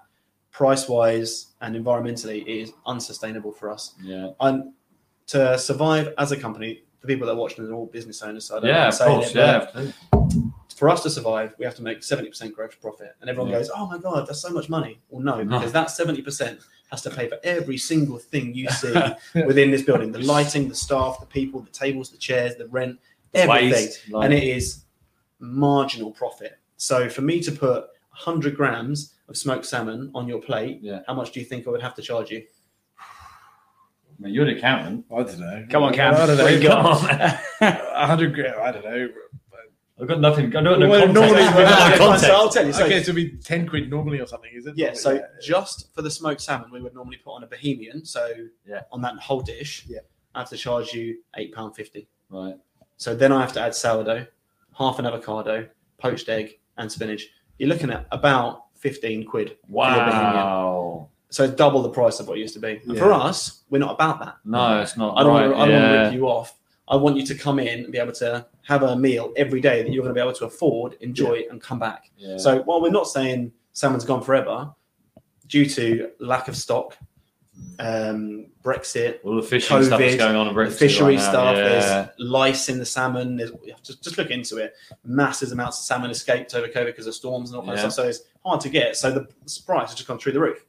price wise and environmentally, it is unsustainable for us. Yeah. And to survive as a company, the people that are watching are all business owners. So I don't Yeah, of course. it, Yeah. For us to survive, we have to make 70% gross profit. And everyone Yeah. goes, oh my God, that's so much money. Well, no, No. because that 70% has to pay for every single thing you see within this building the lighting, the staff, the people, the tables, the chairs, the rent, everything. Waste, like- And it is marginal profit. So for me to put 100 grams of smoked salmon on your plate, Yeah. how much do you think I would have to charge you? I mean, you're the accountant. I don't know. Come on, Cam. I don't know. got? Come on. Hundred grand. I don't know. I've got nothing. I've got no Well, normally- I've got no context. so I'll tell you. So, okay, so it'd be ten quid normally or something, is it? yeah, so Yeah. just for the smoked salmon, we would normally put on a Bohemian. So Yeah. on that whole dish, Yeah. I have to charge you £8.50. Right. So then I have to add sourdough, half an avocado, poached egg, and spinach. You're looking at about 15 quid. for your Bohemian. Wow. So it's double the price of what it used to be. And for us, we're not about that. No, it's not. I don't, right. want, to, I don't want to yeah. rip you off. I want you to come in and be able to have a meal every day that you're going to be able to afford, enjoy, and come back. Yeah. So while we're not saying salmon's gone forever, due to lack of stock, um, Brexit, All the fishing stuff that's going on in the Brexit fishery right stuff, Yeah. there's lice in the salmon. There's just, just look into it. Massive amounts of salmon escaped over COVID because of storms and all that Yeah. stuff. So it's hard to get. So the price has just gone through the roof.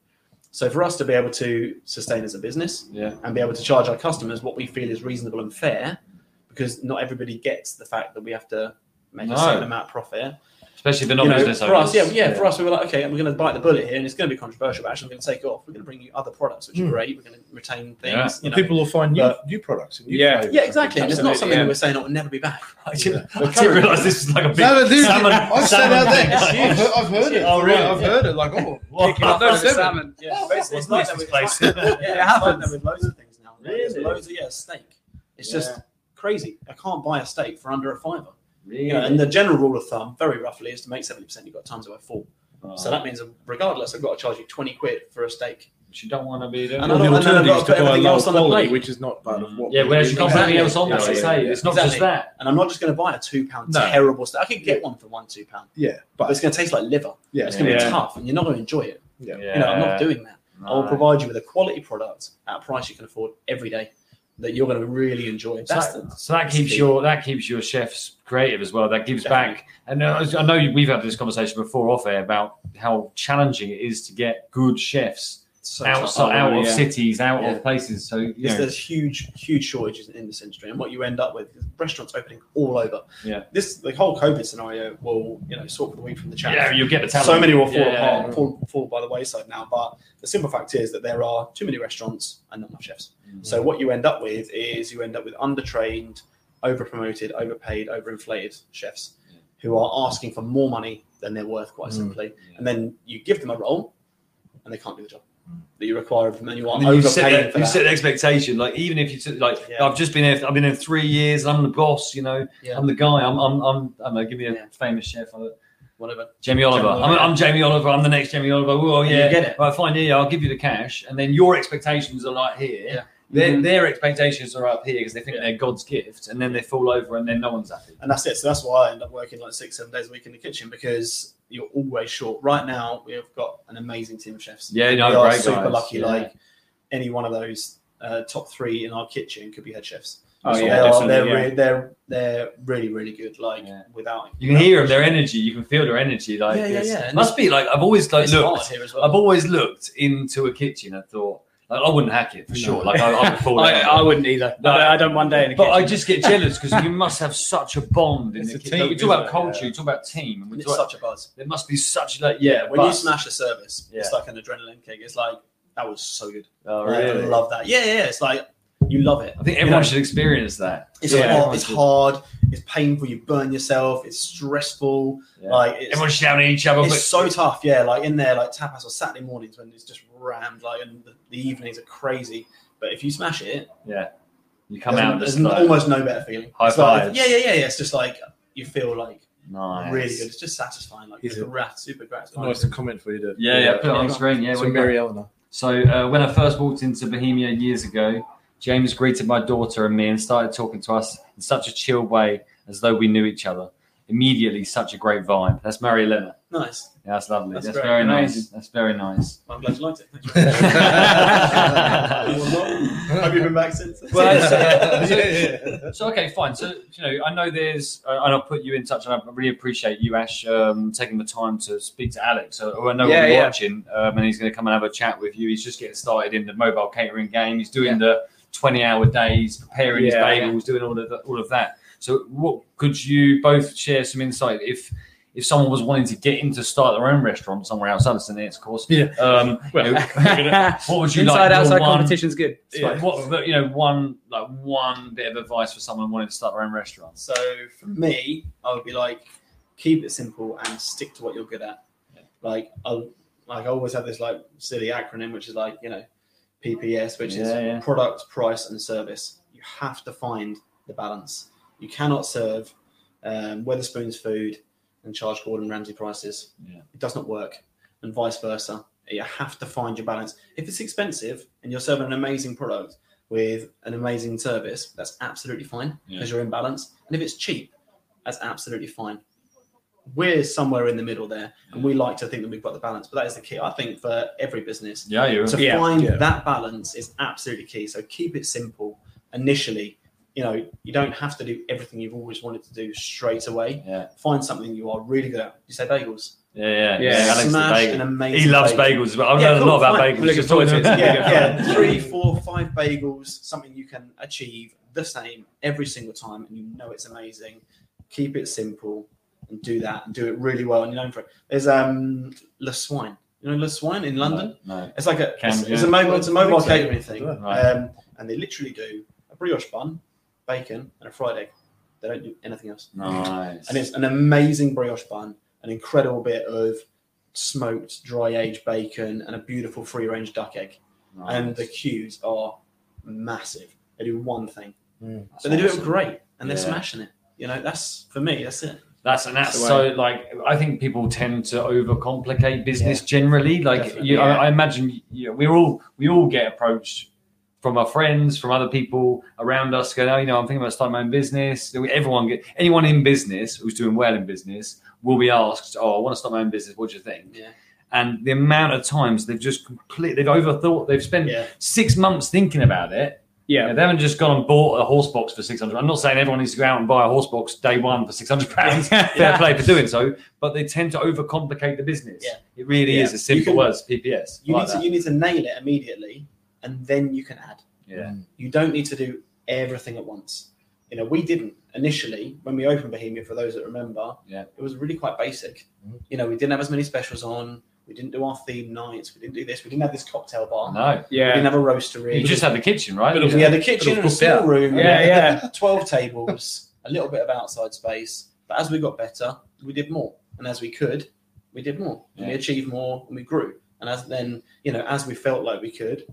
So for us to be able to sustain as a business Yeah. and be able to charge our customers what we feel is reasonable and fair, because not everybody gets the fact that we have to make No. a certain amount of profit. Especially if they're not You know, business for us, yeah, owners. yeah, for us, we were like, okay, we're going to bite the bullet here, and it's going to be controversial, but actually, we're going to take it off. We're going to bring you other products, which are Hmm. great. We're going to retain things. Yeah. You know. people will find new But- new products. And new Yeah. flavours. yeah, exactly. And it's not something yeah. that we're saying it will never be back. I didn't, But I didn't realise this was like a big No, dude, salmon. I've said salmon out there. I've heard, I've heard it. Oh, really? I've heard it. Like, oh, What? Up No, for the seven. salmon. Yeah. Yeah, it's, it's like this that with, place? it's like- yeah, It it's happens. with loads of things now. Really? loads of yeah, steak. It's just crazy. I can't buy a steak for under a fiver. Really? You know, and the general rule of thumb, very roughly, is to make seventy percent, you've got times it by four. Oh. So that means, regardless, I've got to charge you twenty quid for a steak. Which you don't want to be doing. And Or I the don't- and alternative is to to buy everything low else on the quality, plate. which is not part of what. yeah, whereas you can't put anything else on. Exactly. That's what I. It's not just that. And I'm not just going to buy a two pound No. terrible steak. I could get one for one two pound, Yeah, but but it's going to taste like liver. yeah, It's going to Yeah. be tough, and you're not going to enjoy it. yeah. You know, I'm not doing that. I will provide you with a quality product at a price you can afford every day that you're going to really enjoy. So that, the, so that keeps your that keeps your chefs creative as well. That gives Definitely. back. And uh, I know we've had this conversation before off air about how challenging it is to get good chefs outside, out of yeah. cities, out Yeah. of places. So you Yes, know, there's huge, huge shortages in this industry, and what you end up with is restaurants opening all over. Yeah. This the whole COVID scenario will, you know, sort the wheat from the chaff. yeah, you'll get the talent. so many will fall Yeah. apart, fall, fall by the wayside now. But the simple fact is that there are too many restaurants and not enough chefs. Mm. So what you end up with is you end up with undertrained, over-promoted, overpaid, overinflated chefs Yeah. who are asking for more money than they're worth, quite Mm. simply. Yeah. And then you give them a role, and they can't do the job that you require of them, and you are And then you set, that, for you that. set the expectation. Like even if you took, like Yeah. I've just been here, I've been here three years. I'm the boss. You know, Yeah. I'm the guy. I'm I'm I'm. I'm gonna give me a Yeah. famous chef. uh, Whatever. Jamie Oliver. Jamie I'm, I'm Jamie Oliver. I'm the next Jamie Oliver. Oh yeah, you get it. Right, fine. Yeah, I'll give you the cash, and then your expectations are like here. Their, Mhm. their expectations are up here because they think Yeah. they're God's gift, and then they fall over, and then no one's happy. And that's it. So that's why I end up working like six, seven days a week in the kitchen because you're always short. Right now, we've got an amazing team of chefs. Yeah, no, we are super guys. lucky. Yeah. Like any one of those uh, top three in our kitchen could be head chefs. Oh, So yeah, they are, they're, yeah. re- they're they're really really good. Like Yeah. without You can hear them, their energy. You can feel their energy. Like Yeah, yeah, yeah. Must be like I've always like looked. here as well. I've always looked into a kitchen and thought like I wouldn't hack it for No. sure. Like I, I would fall. I, I, wouldn't either. No. I, I done one day in the But kitchen. I just get jealous because you must have such a bond in It's the a kitchen. team, we talk about isn't it? culture, Yeah. you talk about team, and we And talk it's such a buzz. there must be such like yeah. when you smash a service, it's like an adrenaline kick. It's like that was so good. Oh, really? I love that. Yeah, yeah. It's like you love it. I think everyone You know, should experience that. It's Yeah. hard. It's hard. It's painful. You burn yourself. It's stressful. Yeah. Like it's, Everyone's shouting at each other. it's but so tough. Yeah, like in there, like tapas or Saturday mornings when it's just rammed. Like and the, the evenings are crazy. But if you smash it, yeah, you come there's, out there's like, almost no better feeling. High It's like- yeah, yeah, yeah, yeah. It's just like you feel like nice. really good. It's just satisfying. Like Is it's it? rat, super gratifying. Nice comment for you to. Yeah, yeah. Put it on the screen. Yeah. So what you got? Mary Eleanor. So uh, when I first walked into Bohemia years ago, James greeted my daughter and me and started talking to us in such a chill way, as though we knew each other. Immediately, such a great vibe. That's Mary Leonard. Nice. Yeah, that's lovely. That's, That's very nice. Amazing. That's very nice. I'm glad you liked it. Thank you. Have you been back since? Well, Yeah, so, so okay, fine. So you know, I know there's, uh, and I'll put you in touch, and I really appreciate you, Ash, um, taking the time to speak to Alex. So who I know Yeah, will be yeah. watching, um, and he's going to come and have a chat with you. He's just getting started in the mobile catering game. He's doing the 20-hour days, preparing his Yeah, bagels, doing all of the, all of that. So, what could you both share some insight if? If someone was wanting to get into start their own restaurant somewhere outside of St. Neots, of course, Yeah. um, Well, you know, what would you Inside like? your outside one- competition's good. Yeah, what, you know, one like one bit of advice for someone wanting to start their own restaurant. So for me, I would be like, keep it simple and stick to what you're good at. Yeah. Like I like I always have this like silly acronym, which is like you know, PPS, which Yeah, is yeah. product, price, and service. You have to find the balance. You cannot serve um, Wetherspoon's food and charge Gordon Ramsay prices. Yeah. It does not work, and vice versa. You have to find your balance. If it's expensive and you're serving an amazing product with an amazing service, that's absolutely fine because you're in balance. And if it's cheap, that's absolutely fine. We're somewhere in the middle there, and we like to think that we've got the balance. But that is the key, I think, for every business. Yeah, you're To Yeah. find Yeah. that balance is absolutely key. So keep it simple initially. You know, you don't have to do everything you've always wanted to do straight away. yeah, Find something you are really good at. You say bagels. yeah, yeah. Yeah, Alex the Smash an amazing. He loves bagel. bagels as well. I've Yeah, learned a lot about fine. bagels. I'm just talking to it. yeah, Yeah. yeah, three, four, five bagels, something you can achieve the same every single time, and you know it's amazing. Keep it simple and do that, and do it really well, and you're known for it. There's um Le Swine, you know Le Swine in London. No. It's like a Can it's, you? it's a mobile it's a mobile so. catering thing, Right. um, and they literally do a brioche bun, bacon, and a fried egg. They don't do anything else, Nice. and it's an amazing brioche bun, an incredible bit of smoked dry aged bacon, and a beautiful free range duck egg nice. and the queues are massive. They do one thing, Mm. but they do it great, and they're Yeah. smashing it. You know, that's for me. That's it. That's and that's so like I think people tend to overcomplicate business generally. Like you, yeah. I, I imagine you know, we're all we all get approached from our friends, from other people around us. Going, oh, you know, I'm thinking about starting my own business. Everyone get anyone in business who's doing well in business will be asked, "Oh, I want to start my own business. What do you think?" Yeah. And the amount of times they've just completely they've overthought. They've spent Yeah. six months thinking about it. Yeah. Yeah, they haven't just gone and bought a horse box for six hundred. I'm not saying everyone needs to go out and buy a horse box day one for six hundred pounds. Fair play for doing so, but they tend to overcomplicate the business. Yeah. It really Yeah. is as simple can- as PPS. You like need to that. you need to nail it immediately, and then you can add. yeah, You don't need to do everything at once. You know, we didn't initially when we opened Bohemia. For those that remember, Yeah. it was really quite basic. Mhm. You know, we didn't have as many specials on. We didn't do our theme nights. We didn't do this. We didn't have this cocktail bar. no, Yeah. We didn't have a roastery. you just had the kitchen, right? we had the kitchen and a small room. Yeah, yeah. Twelve tables, a little bit of outside space. But as we got better, we did more, and as we could, we did more. And we achieved more, and we grew. And as then, you know, as we felt like we could,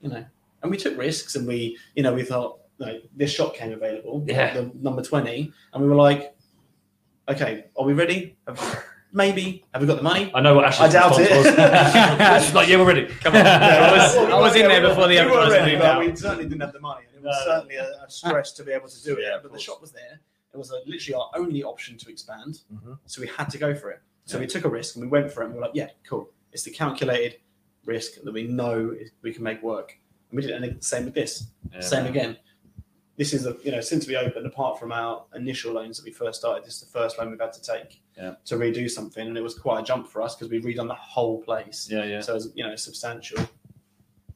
you know, and we took risks, and we, you know, we thought, no, this shop came available, Yeah. the number twenty, and we were like, okay, are we ready? Have- Maybe. Have we got the money? I know what Ashley's I doubt response it. was. She's like, yeah, we're ready. Come on. I was- Well, we I was in there before the we weren't advertising ready, came but out. We certainly didn't have the money. It was No. certainly a, a stress to be able to do it. Yeah, of but the shop was there. It was a, literally our only option to expand. Mhm. So we had to go for it. So Yeah. we took a risk and we went for it. And we were like, yeah, cool. It's the calculated risk that we know we can make work. And we did it. And the same with this. Yeah. Same again. This is a you know since we opened, apart from our initial loans that we first started, this is the first loan we've had to take Yeah. to redo something, and it was quite a jump for us because we redone the whole place. Yeah, yeah. So it was, you know substantial.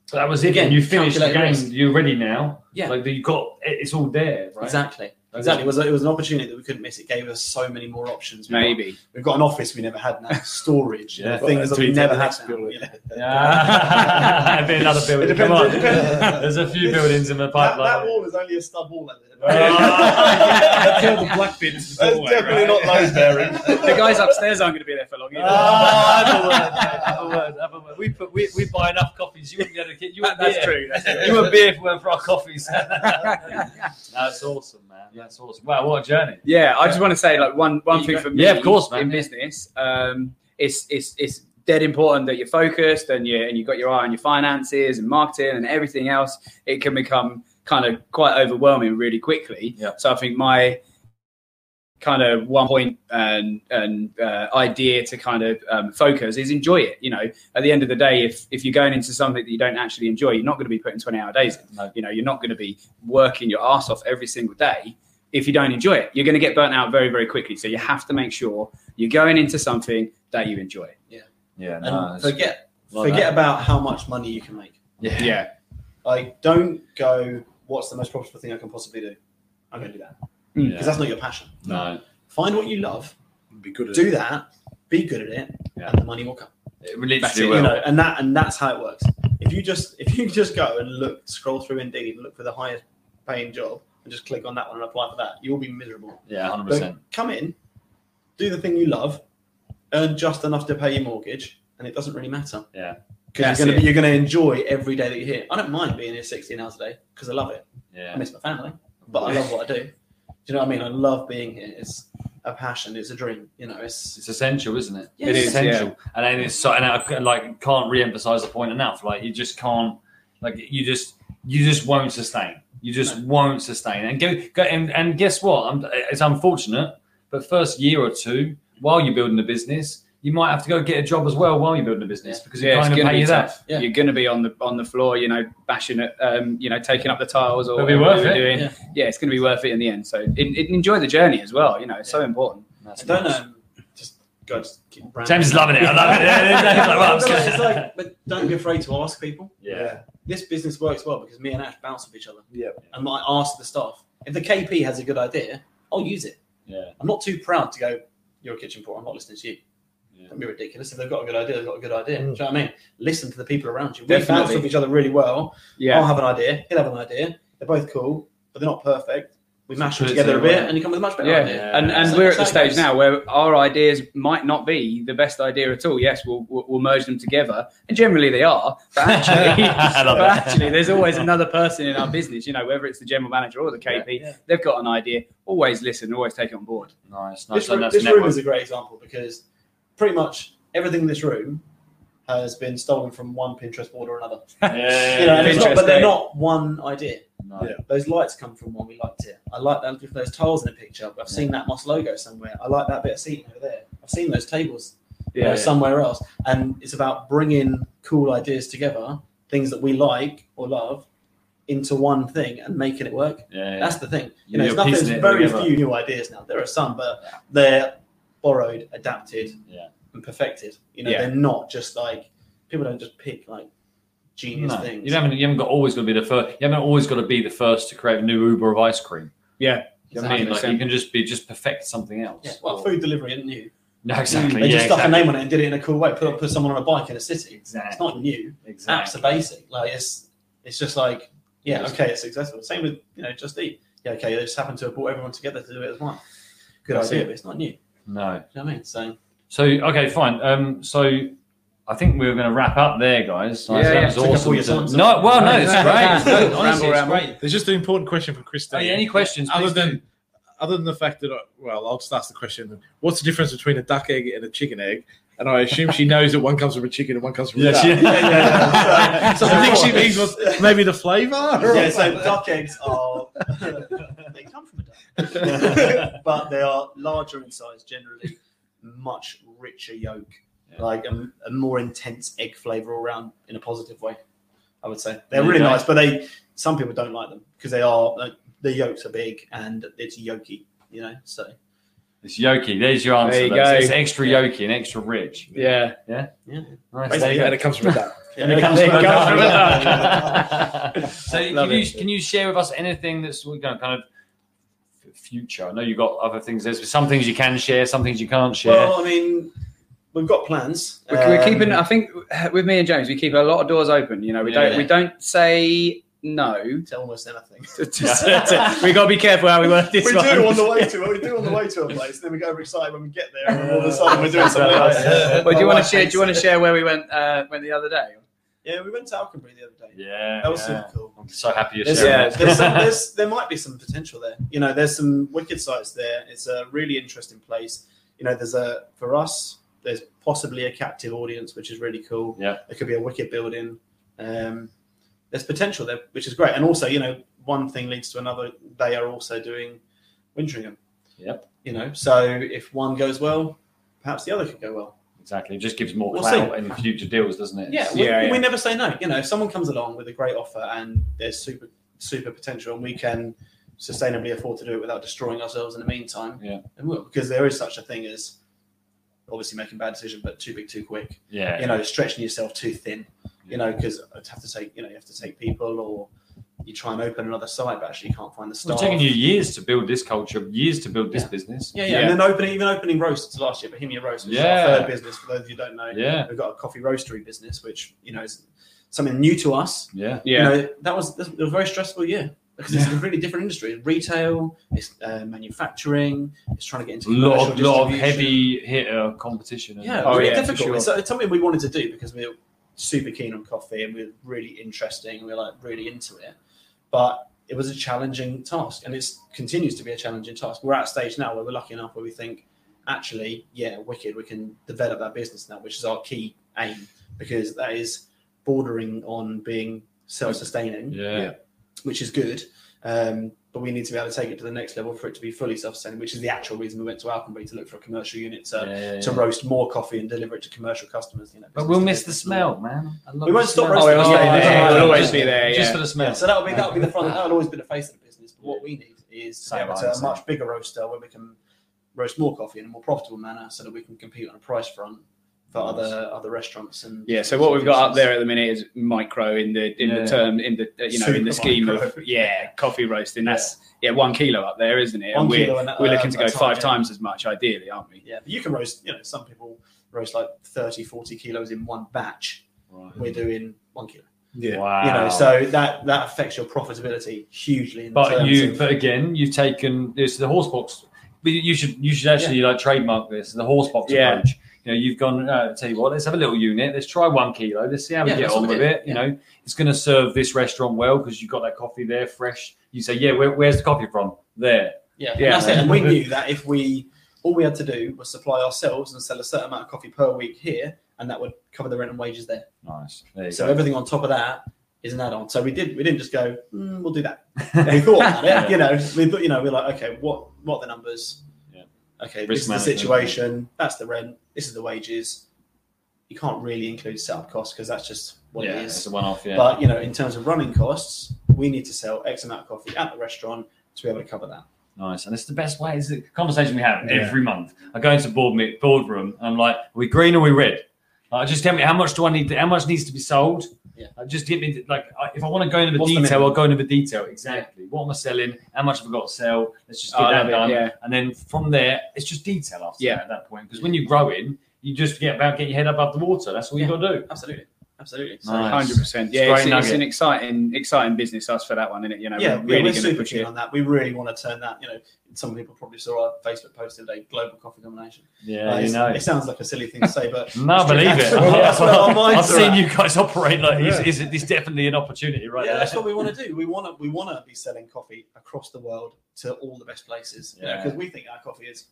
So that was it. Again, Again, you finished the game. risk. You're ready now. Yeah. Like you've got. It's all there, right? Exactly. Exactly. It was, a, it was an opportunity that we couldn't miss. It gave us so many more options. We've got- Maybe. We've got an office we never had now, storage, Yeah. things that we never had. next now, building. you. Yeah. Be another building. It depends- Come on. it. There's a few buildings in the pipeline. that wall is only a stub wall. at the end. Ah. The black bins. That's definitely not load bearing. The guys upstairs aren't going to be there for long either. Ah, have a word, mate, have a word, have a word. We put we, we buy enough coffees. You wouldn't be able to get you That- wouldn't that's be true. That's true. You wouldn't be here if it weren't for our coffees. That's awesome, man. That's awesome. Wow, what a journey. Yeah, I just want to say like one one thing for me. Yeah, of course, man. In business, um, it's it's it's dead important that you're focused and you and you've got your eye on your finances and marketing and everything else. It can become kind of quite overwhelming really quickly. Yeah. So I think my kind of one point and and uh, idea to kind of um, focus is enjoy it. You know, at the end of the day, if if you're going into something that you don't actually enjoy, you're not going to be putting 20 hour days in. No. You know, you're not going to be working your ass off every single day if you don't enjoy it. You're going to get burnt out very, very quickly. So you have to make sure you're going into something that you enjoy. Yeah, And no, it's- forget like forget that. about how much money you can make. yeah. Yeah. Like, don't go. What's the most profitable thing I can possibly do? I'm going to do that Mm. because that's not your passion. No, Find what you love, Be good at do it. that, be good at it, Yeah. and the money will come. it literally That's it, will. You know, and that and that's how it works. If you just if you just go and look, scroll through Indeed, look for the highest paying job, and just click on that one and apply for that, you'll be miserable. Yeah, hundred percent. come in, do the thing you love, earn just enough to pay your mortgage, and it doesn't really matter. Yeah. Because That's you're going it. to you're going to enjoy every day that you're here. I don't mind being here 16 hours a day because I love it. Yeah, I miss my family, but I love what I do. Do you know what I mean? I love being here. It's a passion. It's a dream. You know, it's it's essential, isn't it? Yeah, It it's is, essential, and then it's so, and I like can't re-emphasize the point enough. Like you just can't, like you just you just won't sustain. You just won't sustain. And go, go and, and guess what? I'm, it's unfortunate, but first year or two while you're building a business, you might have to go get a job as well while you're building a business because you Yeah, can't it's even going to pay be you that. tough. Yeah. You're going to be on the on the floor, you know, bashing it, um, you know, taking up the tiles or It'll be whatever worth you're it. doing. Yeah. Yeah, it's going to be worth it in the end. So in, in- enjoy the journey as well. You know, it's so important. That's I don't nice. Just go keep. James is loving it. I love it. Yeah, he's like, well, I'm No, scared. it's like, but don't be afraid to ask people. yeah. This business works well because me and Ash bounce off each other. Yeah. And I ask the staff if the KP has a good idea, I'll use it. Yeah. I'm not too proud to go. You're a kitchen porter. I'm not listening to you. Yeah. Don't be ridiculous. If they've got a good idea, they've got a good idea. Mm. Do you know what I mean? Listen to the people around you. We Definitely. bounce off each other really well. Yeah. I'll have an idea. He'll have an idea. They're both cool, but they're not perfect. We mash them together a uh, bit, together. and you come with a much better Yeah, idea. and and So we're at the that's how it stage goes. now where our ideas might not be the best idea at all. Yes, we'll we'll, we'll merge them together, and generally they are. But actually, but it. actually, there's always another person in our business. You know, whether it's the general manager or the KP, Yeah. they've got an idea. Always listen, always take it on board. Nice, nice. This, and room, this room is a great example because pretty much everything in this room has been stolen from one Pinterest board or another. Yeah, You know, and it's not, but they're not one idea. No. Yeah. Those lights come from one we liked it. I like that those tiles in the picture. I've seen that Moss logo somewhere. I like that bit of seating over there. I've seen those tables you know, Yeah, somewhere else. And it's about bringing cool ideas together, things that we like or love, into one thing and making it work. Yeah, yeah. That's the thing. You know, nothing, there's very together. few new ideas now. There are some, but they're borrowed, adapted, Yeah. and perfected. You know, Yeah. they're not just like people don't just pick like genius No, things. you haven't. You haven't got always got to be the first. You haven't always got to be the first to create a new Uber of ice cream. yeah. You know what I mean? Like you can just be just perfect something else. yeah, well, Or- food delivery isn't new. No, exactly. They yeah, just stuck exactly. a name on it and did it in a cool way. Put put someone on a bike in a city. Exactly. It's not new. Exactly. Apps are basic. Like it's it's just like yeah, okay, it's successful. Same with you know Just Eat. Yeah, okay, they just happen to have brought everyone together to do it as one. Good That's idea, it. but it's not new. No. You know what I mean? So So okay, fine. Um, so I think we were going to wrap up there, guys. Yeah, that yeah. was Took awesome. your to- no, well, no, it's great. no, No, no. honestly, it's Ramble, great. There's just an important question for Christine. Oh, yeah, any questions? other please do. than other than the fact that I, well, I'll just ask the question: What's the difference between a duck egg and a chicken egg? And I assume she knows that one comes from a chicken and one comes from a duck. she- yeah, yeah. so I think she means was maybe the flavour. yeah, so duck eggs are they come from a duck, but they are larger in size, generally much richer yolk, Yeah. like a, a more intense egg flavor all around in a positive way. I would say they're really go. nice, but they some people don't like them because they are like, the yolks are big and it's yolky, you know. So It's yolky. There's your answer. There you That's- go. It's extra yolky and extra rich. Yeah. yeah, Nice. Basically, There you go. and it comes from that. and it comes There from you a go. duck. From a Yeah. so can Love you can you share with us anything that's you know, kind of future? I know you've got other things. There's some things you can share, some things you can't share. Well, I mean, we've got plans. We're, we're Um, keeping. I think with me and James, we keep a lot of doors open. You know, we Yeah. don't. We don't say no. to almost anything. to- to- we got to be careful how we work this we one. do on the way to we do on the way to a place, then we get overexcited when we get there, and all of a sudden we're doing something else. Well, do you want to share? Do you want to share where we went? Uh, went the other day? Yeah, we went to Alconbury the other day. yeah, That was yeah. super cool. I'm so happy you're There's, sharing. Yeah. there's some, there's, there might be some potential there. You know, there's some wicked sites there. It's a really interesting place. You know, there's a for us. There's possibly a captive audience, which is really cool. Yeah. it could be a wicked building. Um, there's potential there, which is great. And also, you know, one thing leads to another. They are also doing Wintringham. Yep. You know, so if one goes well, perhaps the other could go well. Exactly. It just gives more We'll clout in future deals, doesn't it? Yeah, we, Yeah, yeah. we never say no. You know, if someone comes along with a great offer and there's super super potential and we can sustainably afford to do it without destroying ourselves in the meantime, Yeah. and we'll, because there is such a thing as obviously making bad decisions, but too big, too quick. Yeah. You know, stretching yourself too thin. You know, because I'd have to take you know you have to take people or you try and open another site, but actually you can't find the start. It's staff. taken you years to build this culture, years to build this Yeah. business. yeah, yeah, Yeah. and then opening even opening roasts last year, Bohemia Roast, which Yeah. is our third business. For those of you who don't know, Yeah. we've got a coffee roastery business, which you know is something new to us. Yeah. Yeah. you know, that was that was a very stressful year because it's a really different industry. It's Retail, it's uh, manufacturing, it's trying to get into A lot of, lot of heavy hitter competition. Yeah. Oh, really yeah, difficult. sure. It's, it's something we wanted to do because we're super keen on coffee and we're really interesting. and We're like really into it, but it was a challenging task, and it continues to be a challenging task. We're at a stage now where we're lucky enough where we think, actually, yeah, wicked, we can develop that business now, which is our key aim because that is bordering on being self-sustaining Yeah. Which is good. Um, but we need to be able to take it to the next level for it to be fully self-sustaining, which is the actual reason we went to Alconbury to look for a commercial unit to, Yeah, yeah, to yeah. roast more coffee and deliver it to commercial customers. You know, But we'll miss the business. smell, man. We won't stop smell. roasting. Oh, it'll. It'll always just- be there, Just yeah. for the smell. Yeah, so that'll be that'll be the front. That'll always be the face of the business. But what we need is to be able to a much bigger roaster where we can roast more coffee in a more profitable manner, so that we can compete on a price front for Nice. other other restaurants and Yeah, so what we've got up there at the minute is micro in the in Yeah. the term in the uh, you know in the scheme micro. of yeah coffee roasting. That's yeah. one kilo up there, isn't it? One and we're kilo and, we're looking to go ton, five yeah. times as much, ideally, aren't we? Yeah, but you can roast. You know, some people roast like 30, 40 kilos in one batch. Right. We're doing one kilo. Yeah. Wow. You know, so that that affects your profitability hugely. In But you, of- but again, you've taken this the horse box. You should you should actually like trademark this the horse box Yeah. approach. You know, you've gone. Uh, tell you what, let's have a little unit. Let's try one kilo. Let's see how we Yeah, get on with it. You know, it's going to serve this restaurant well because you've got that coffee there fresh. You say, yeah, where, where's the coffee from? There. Yeah, Yeah. And that's it. And we knew that if we all we had to do was supply ourselves and sell a certain amount of coffee per week here, and that would cover the rent and wages there. Nice. There So go. everything on top of that is an add-on. So we did we didn't just go, mm, we'll do that. we thought about it. You know, we thought, you know, we're like, okay, what what are the numbers? Yeah. Okay, Risk this is the situation. That's the rent. This is the wages. You can't really include setup costs because that's just what yeah, it it's a one-off. Yeah. But you know, in terms of running costs, we need to sell X amount of coffee at the restaurant to be able to cover that. Nice, and it's the best way. Is the conversation we have Yeah. every month. I go into board meet, boardroom, and I'm like, "Are we green or are we red?" Like, just tell me how much do I need? To, how much needs to be sold? Yeah. Like, just give me like if I want to go into the What's detail, minimum? I'll go into the detail exactly. What am I selling? How much have I got to sell? Let's just get oh, I that it, done, yeah. and then from there, it's just detail after Yeah. that, at that point. Because when you're growing, you just forget about getting your head above the water. That's all you Yeah. got to do. Absolutely, absolutely. So, Nice. Hundred percent. Yeah, great it's, it's an exciting, exciting business us for that one, isn't it? You know, yeah, we're yeah, really we're super keen on that. We really want to turn that. You know, some people probably saw our Facebook post today, global coffee domination. Yeah, Uh, you know. it sounds like a silly thing to say, but No, I believe it. That's what- that's what I've seen at. you guys operate like. Is, Yeah. is it? It's definitely an opportunity, right? yeah, there. that's what we want to do. We want to we want to be selling coffee across the world to all the best places. Yeah. because we think our coffee is.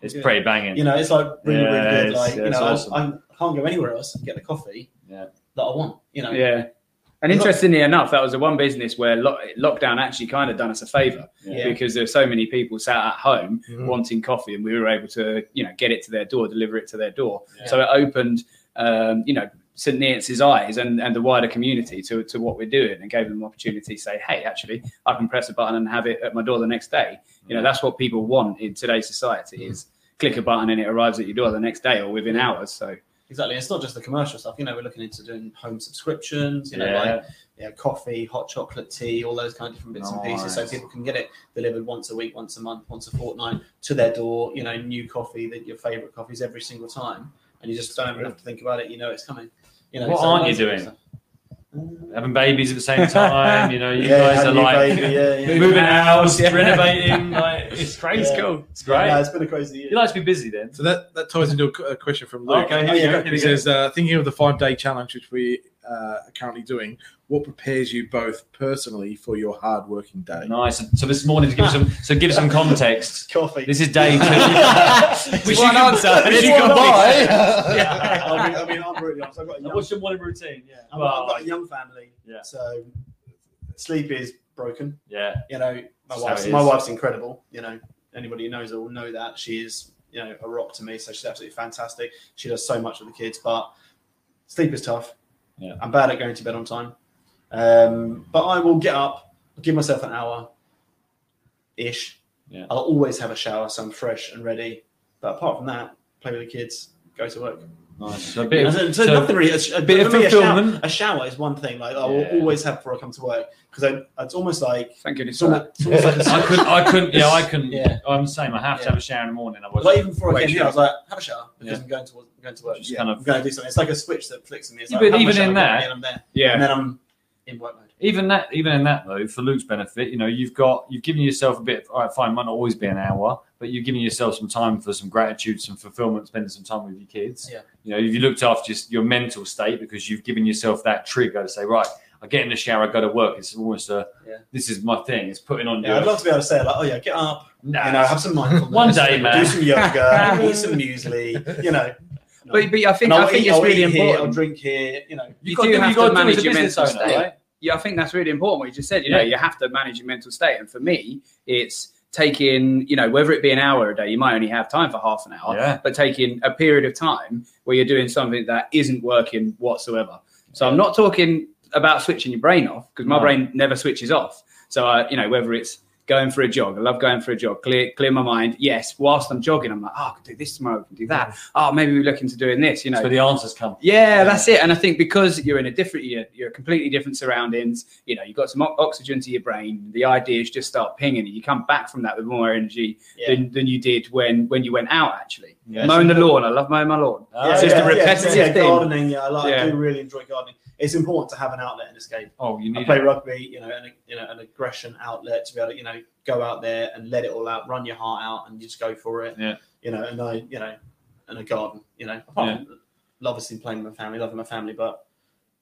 It's good. pretty banging. You know, it's like really, Yeah, really good. Like yeah, you it's know, I- awesome. I, can't go anywhere else and get the coffee Yeah. that I want. You know, Yeah. And interestingly enough, that was the one business where lo- lockdown actually kind of done us a favour Yeah. because there were so many people sat at home Mhm. wanting coffee, and we were able to, you know, get it to their door, deliver it to their door. Yeah. So it opened, um, you know, St. Neots' eyes and, and the wider community to, to what we're doing, and gave them the opportunity to say, "Hey, actually, I can press a button and have it at my door the next day." You know, that's what people want in today's society: is click a button and it arrives at your door the next day or within hours. So exactly. It's not just the commercial stuff. You know, we're looking into doing home subscriptions. You know, yeah. like yeah, coffee, hot chocolate, tea, all those kind of different bits and pieces. So people can get it delivered once a week, once a month, once a fortnight to their door. You know, new coffee, that your favourite coffees every single time, and you just don't even have to think about it. You know, it's coming. You know, What so aren't you doing? stuff. Having babies at the same time. You know, you yeah, guys are like baby, yeah, yeah. moving house, Yeah. renovating. Like it's crazy. It's cool. It's great. Yeah, it's been a crazy year. You like to be busy then. So that, that ties into a question from Luke. Okay, here Oh, we yeah, go. go. Here He go. says, uh, thinking of the five day challenge which we uh, are currently doing, what prepares you both personally for your hard working day? Nice. So this morning, to give some, so give some context. Coffee. This is day two. Which you One answer. which It's you one can buy. yeah. I mean, I mean, I'm really honest. I've got a young, What's your morning routine? Yeah. I've, Well, I've got a young family. Yeah. So sleep is broken. yeah. You know, my That's wife's my wife's incredible. You know, anybody who knows her will know that she is you know a rock to me. So she's absolutely fantastic. She does so much with the kids, but sleep is tough. Yeah. I'm bad at going to bed on time. Um, but I will get up, give myself an hour ish. Yeah. I'll always have a shower, so I'm fresh and ready. But apart from that, play with the kids, go to work. Nice. So a bit of, so, so so- nothing really. A, a, bit of for me, a shower, a shower is one thing. Like I will Yeah. always have before I come to work because it's almost like thank goodness it's almost, it's almost like a I couldn't. I couldn't. Yeah, I couldn't. Yeah. I'm the same. I have to have a shower in the morning. Otherwise, Like even before I Wait, came here, sure. I was like, have a shower because Yeah. I'm going to I'm going to work. Just Yeah, kind of- I'm going to do something. It's like a switch that flicks in me. It's Yeah, like, but even in that- and I'm there, Yeah. and then I'm in work mode. even that, even in that though, for Luke's benefit, you know, you've got you've given yourself a bit. All right, fine, might not always be an hour, but you're giving yourself some time for some gratitude, some fulfillment, spending some time with your kids. Yeah. You know, if you looked after just your mental state because you've given yourself that trigger to say, right, I get in the shower, I go to work. It's almost a, Yeah. this is my thing. It's putting on Yeah, your. I'd love to be able to say like, oh yeah, get up, Nah, you know, have some mindfulness, One day, man. do some yoga, eat some muesli, you know. But, but I think And I'll I think eat- it's I'll really eat here, important. I'll drink here, you know. you got do to, have you got to to manage your mental owner, state. right? Yeah, I think that's really important what you just said. You know, you have to manage your mental state. And for me, it's taking, you know, whether it be an hour a day, you might only have time for half an hour, Yeah. but taking a period of time where you're doing something that isn't working whatsoever. So I'm not talking about switching your brain off because my No. brain never switches off. So, I, you know, whether it's going for a jog, I love going for a jog, clear, clear my mind. Yes, whilst I'm jogging, I'm like, oh, I could do this tomorrow, I can do that. Oh, maybe we look into doing this, you know. That's where the answers come. Yeah, that's it. And I think because you're in a different, you're, you're completely different surroundings. You know, you've got some o- oxygen to your brain. The ideas just start pinging, and you come back from that with more energy Yeah. than, than you did when when you went out. Actually, Yeah. mowing the lawn. I love mowing my lawn. Ah, it's just yeah. a repetitive yeah, thing. gardening. Yeah, I like. Yeah. I do really enjoy gardening. It's important to have an outlet and escape. Oh, you I need play it. rugby, you know, an, you know, an aggression outlet to be able to, you know, go out there and let it all out, run your heart out, and just go for it. Yeah. You know, and I, you know, and a garden, you know, apart from love obviously playing with my family, loving my family, but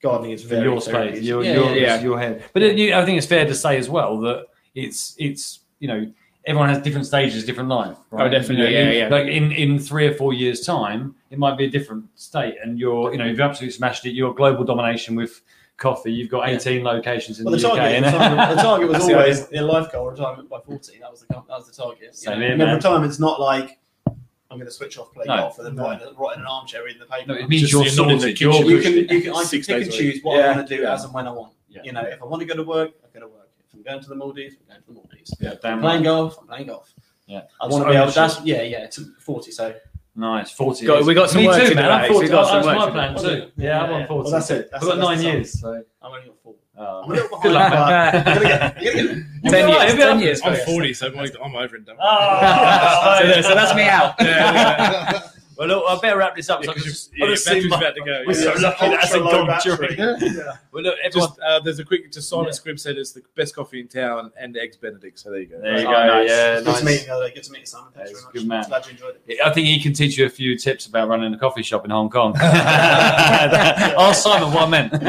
gardening is very your space, your, yeah, your, yeah, yeah. yeah. your head. But it, you, I think it's fair to say as well that it's it's you know everyone has different stages, different life. Oh, right? Oh, definitely, You know, yeah, in- yeah. Like in in three or four years' time, it might be a different state, and you're you know you've absolutely smashed it. You're global domination with coffee. You've got Yeah. 18 locations in Well, the the, UK. target, and- the target, the target was always a life goal, retirement by 40. That was the that was the target. Know, here, and retirement's not like I'm going to switch off, play No. golf, and then No. write in an armchair in the paper. no, it means Just you're you're not in the sorted. You're, you can, you can, I can pick and choose what Yeah. I want to do Yeah. as and when I want. Yeah. You know, if I want to go to work, I go to work. If I'm going to the Maldives, I'm going to the Maldives. yeah, I'm playing right. golf, I'm playing golf. Yeah. I want to be able. ownership. That's yeah, yeah. To 40, so Nice, 40 Got- we got some Me work too, to do, man. I'm 40. got some That's work my plan too. Yeah, I'm on 40. Well, that's it. That's, I've got nine years. So. I'm only on four. Oh. I'm a little behind. Good luck, man. I'm gonna get, I'm gonna get Ten be all right, years, you'll be all ten years. I'm 40, so I'm, I'm over and done. Oh, So, there- so that's me out. Yeah, Well, look, I better wrap this up. so because can just, yeah, I your just see battery's my- about to go. We're so lucky that hasn't gone battery. during. Yeah. Well, look, everyone. Just uh, there's a quick. Just Simon Yeah. Scribb said it's the best coffee in town and eggs Benedict. So there you go. There you Oh, go. nice. Yeah, Good to meet you. the. Good to meet you, Simon. Thanks Yeah, very much. good man. Glad you enjoyed it. I think he can teach you a few tips about running a coffee shop in Hong Kong. Ask Simon what I meant. We'll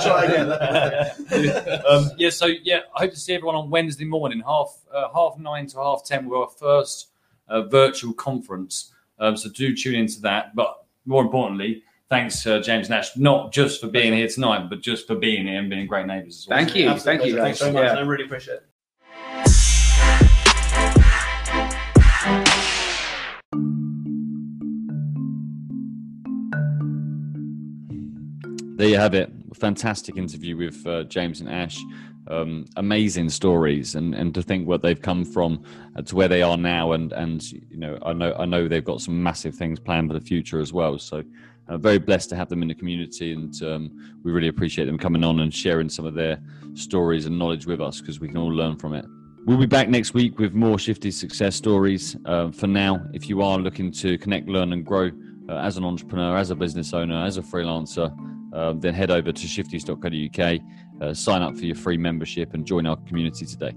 try again. um, yeah, so yeah, I hope to see everyone on Wednesday morning, half uh, half nine to half ten. We're our first uh, virtual conference, um, so do tune into that. But more importantly, thanks uh, James Nash, not just for being here tonight, but just for being here and being great neighbours. as well. Thank you. Absolute Thank you. Thanks so much. Yeah. I really appreciate it. There you have it. A fantastic interview with uh, James and Ash. Um, amazing stories, and, and to think what they've come from uh, to where they are now, and and you know I know I know they've got some massive things planned for the future as well. So uh, very blessed to have them in the community, and um, we really appreciate them coming on and sharing some of their stories and knowledge with us because we can all learn from it. We'll be back next week with more Shifty success stories. Uh, for now, if you are looking to connect, learn, and grow uh, as an entrepreneur, as a business owner, as a freelancer, uh, then head over to shifties.co.uk, uh, sign up for your free membership, and join our community today.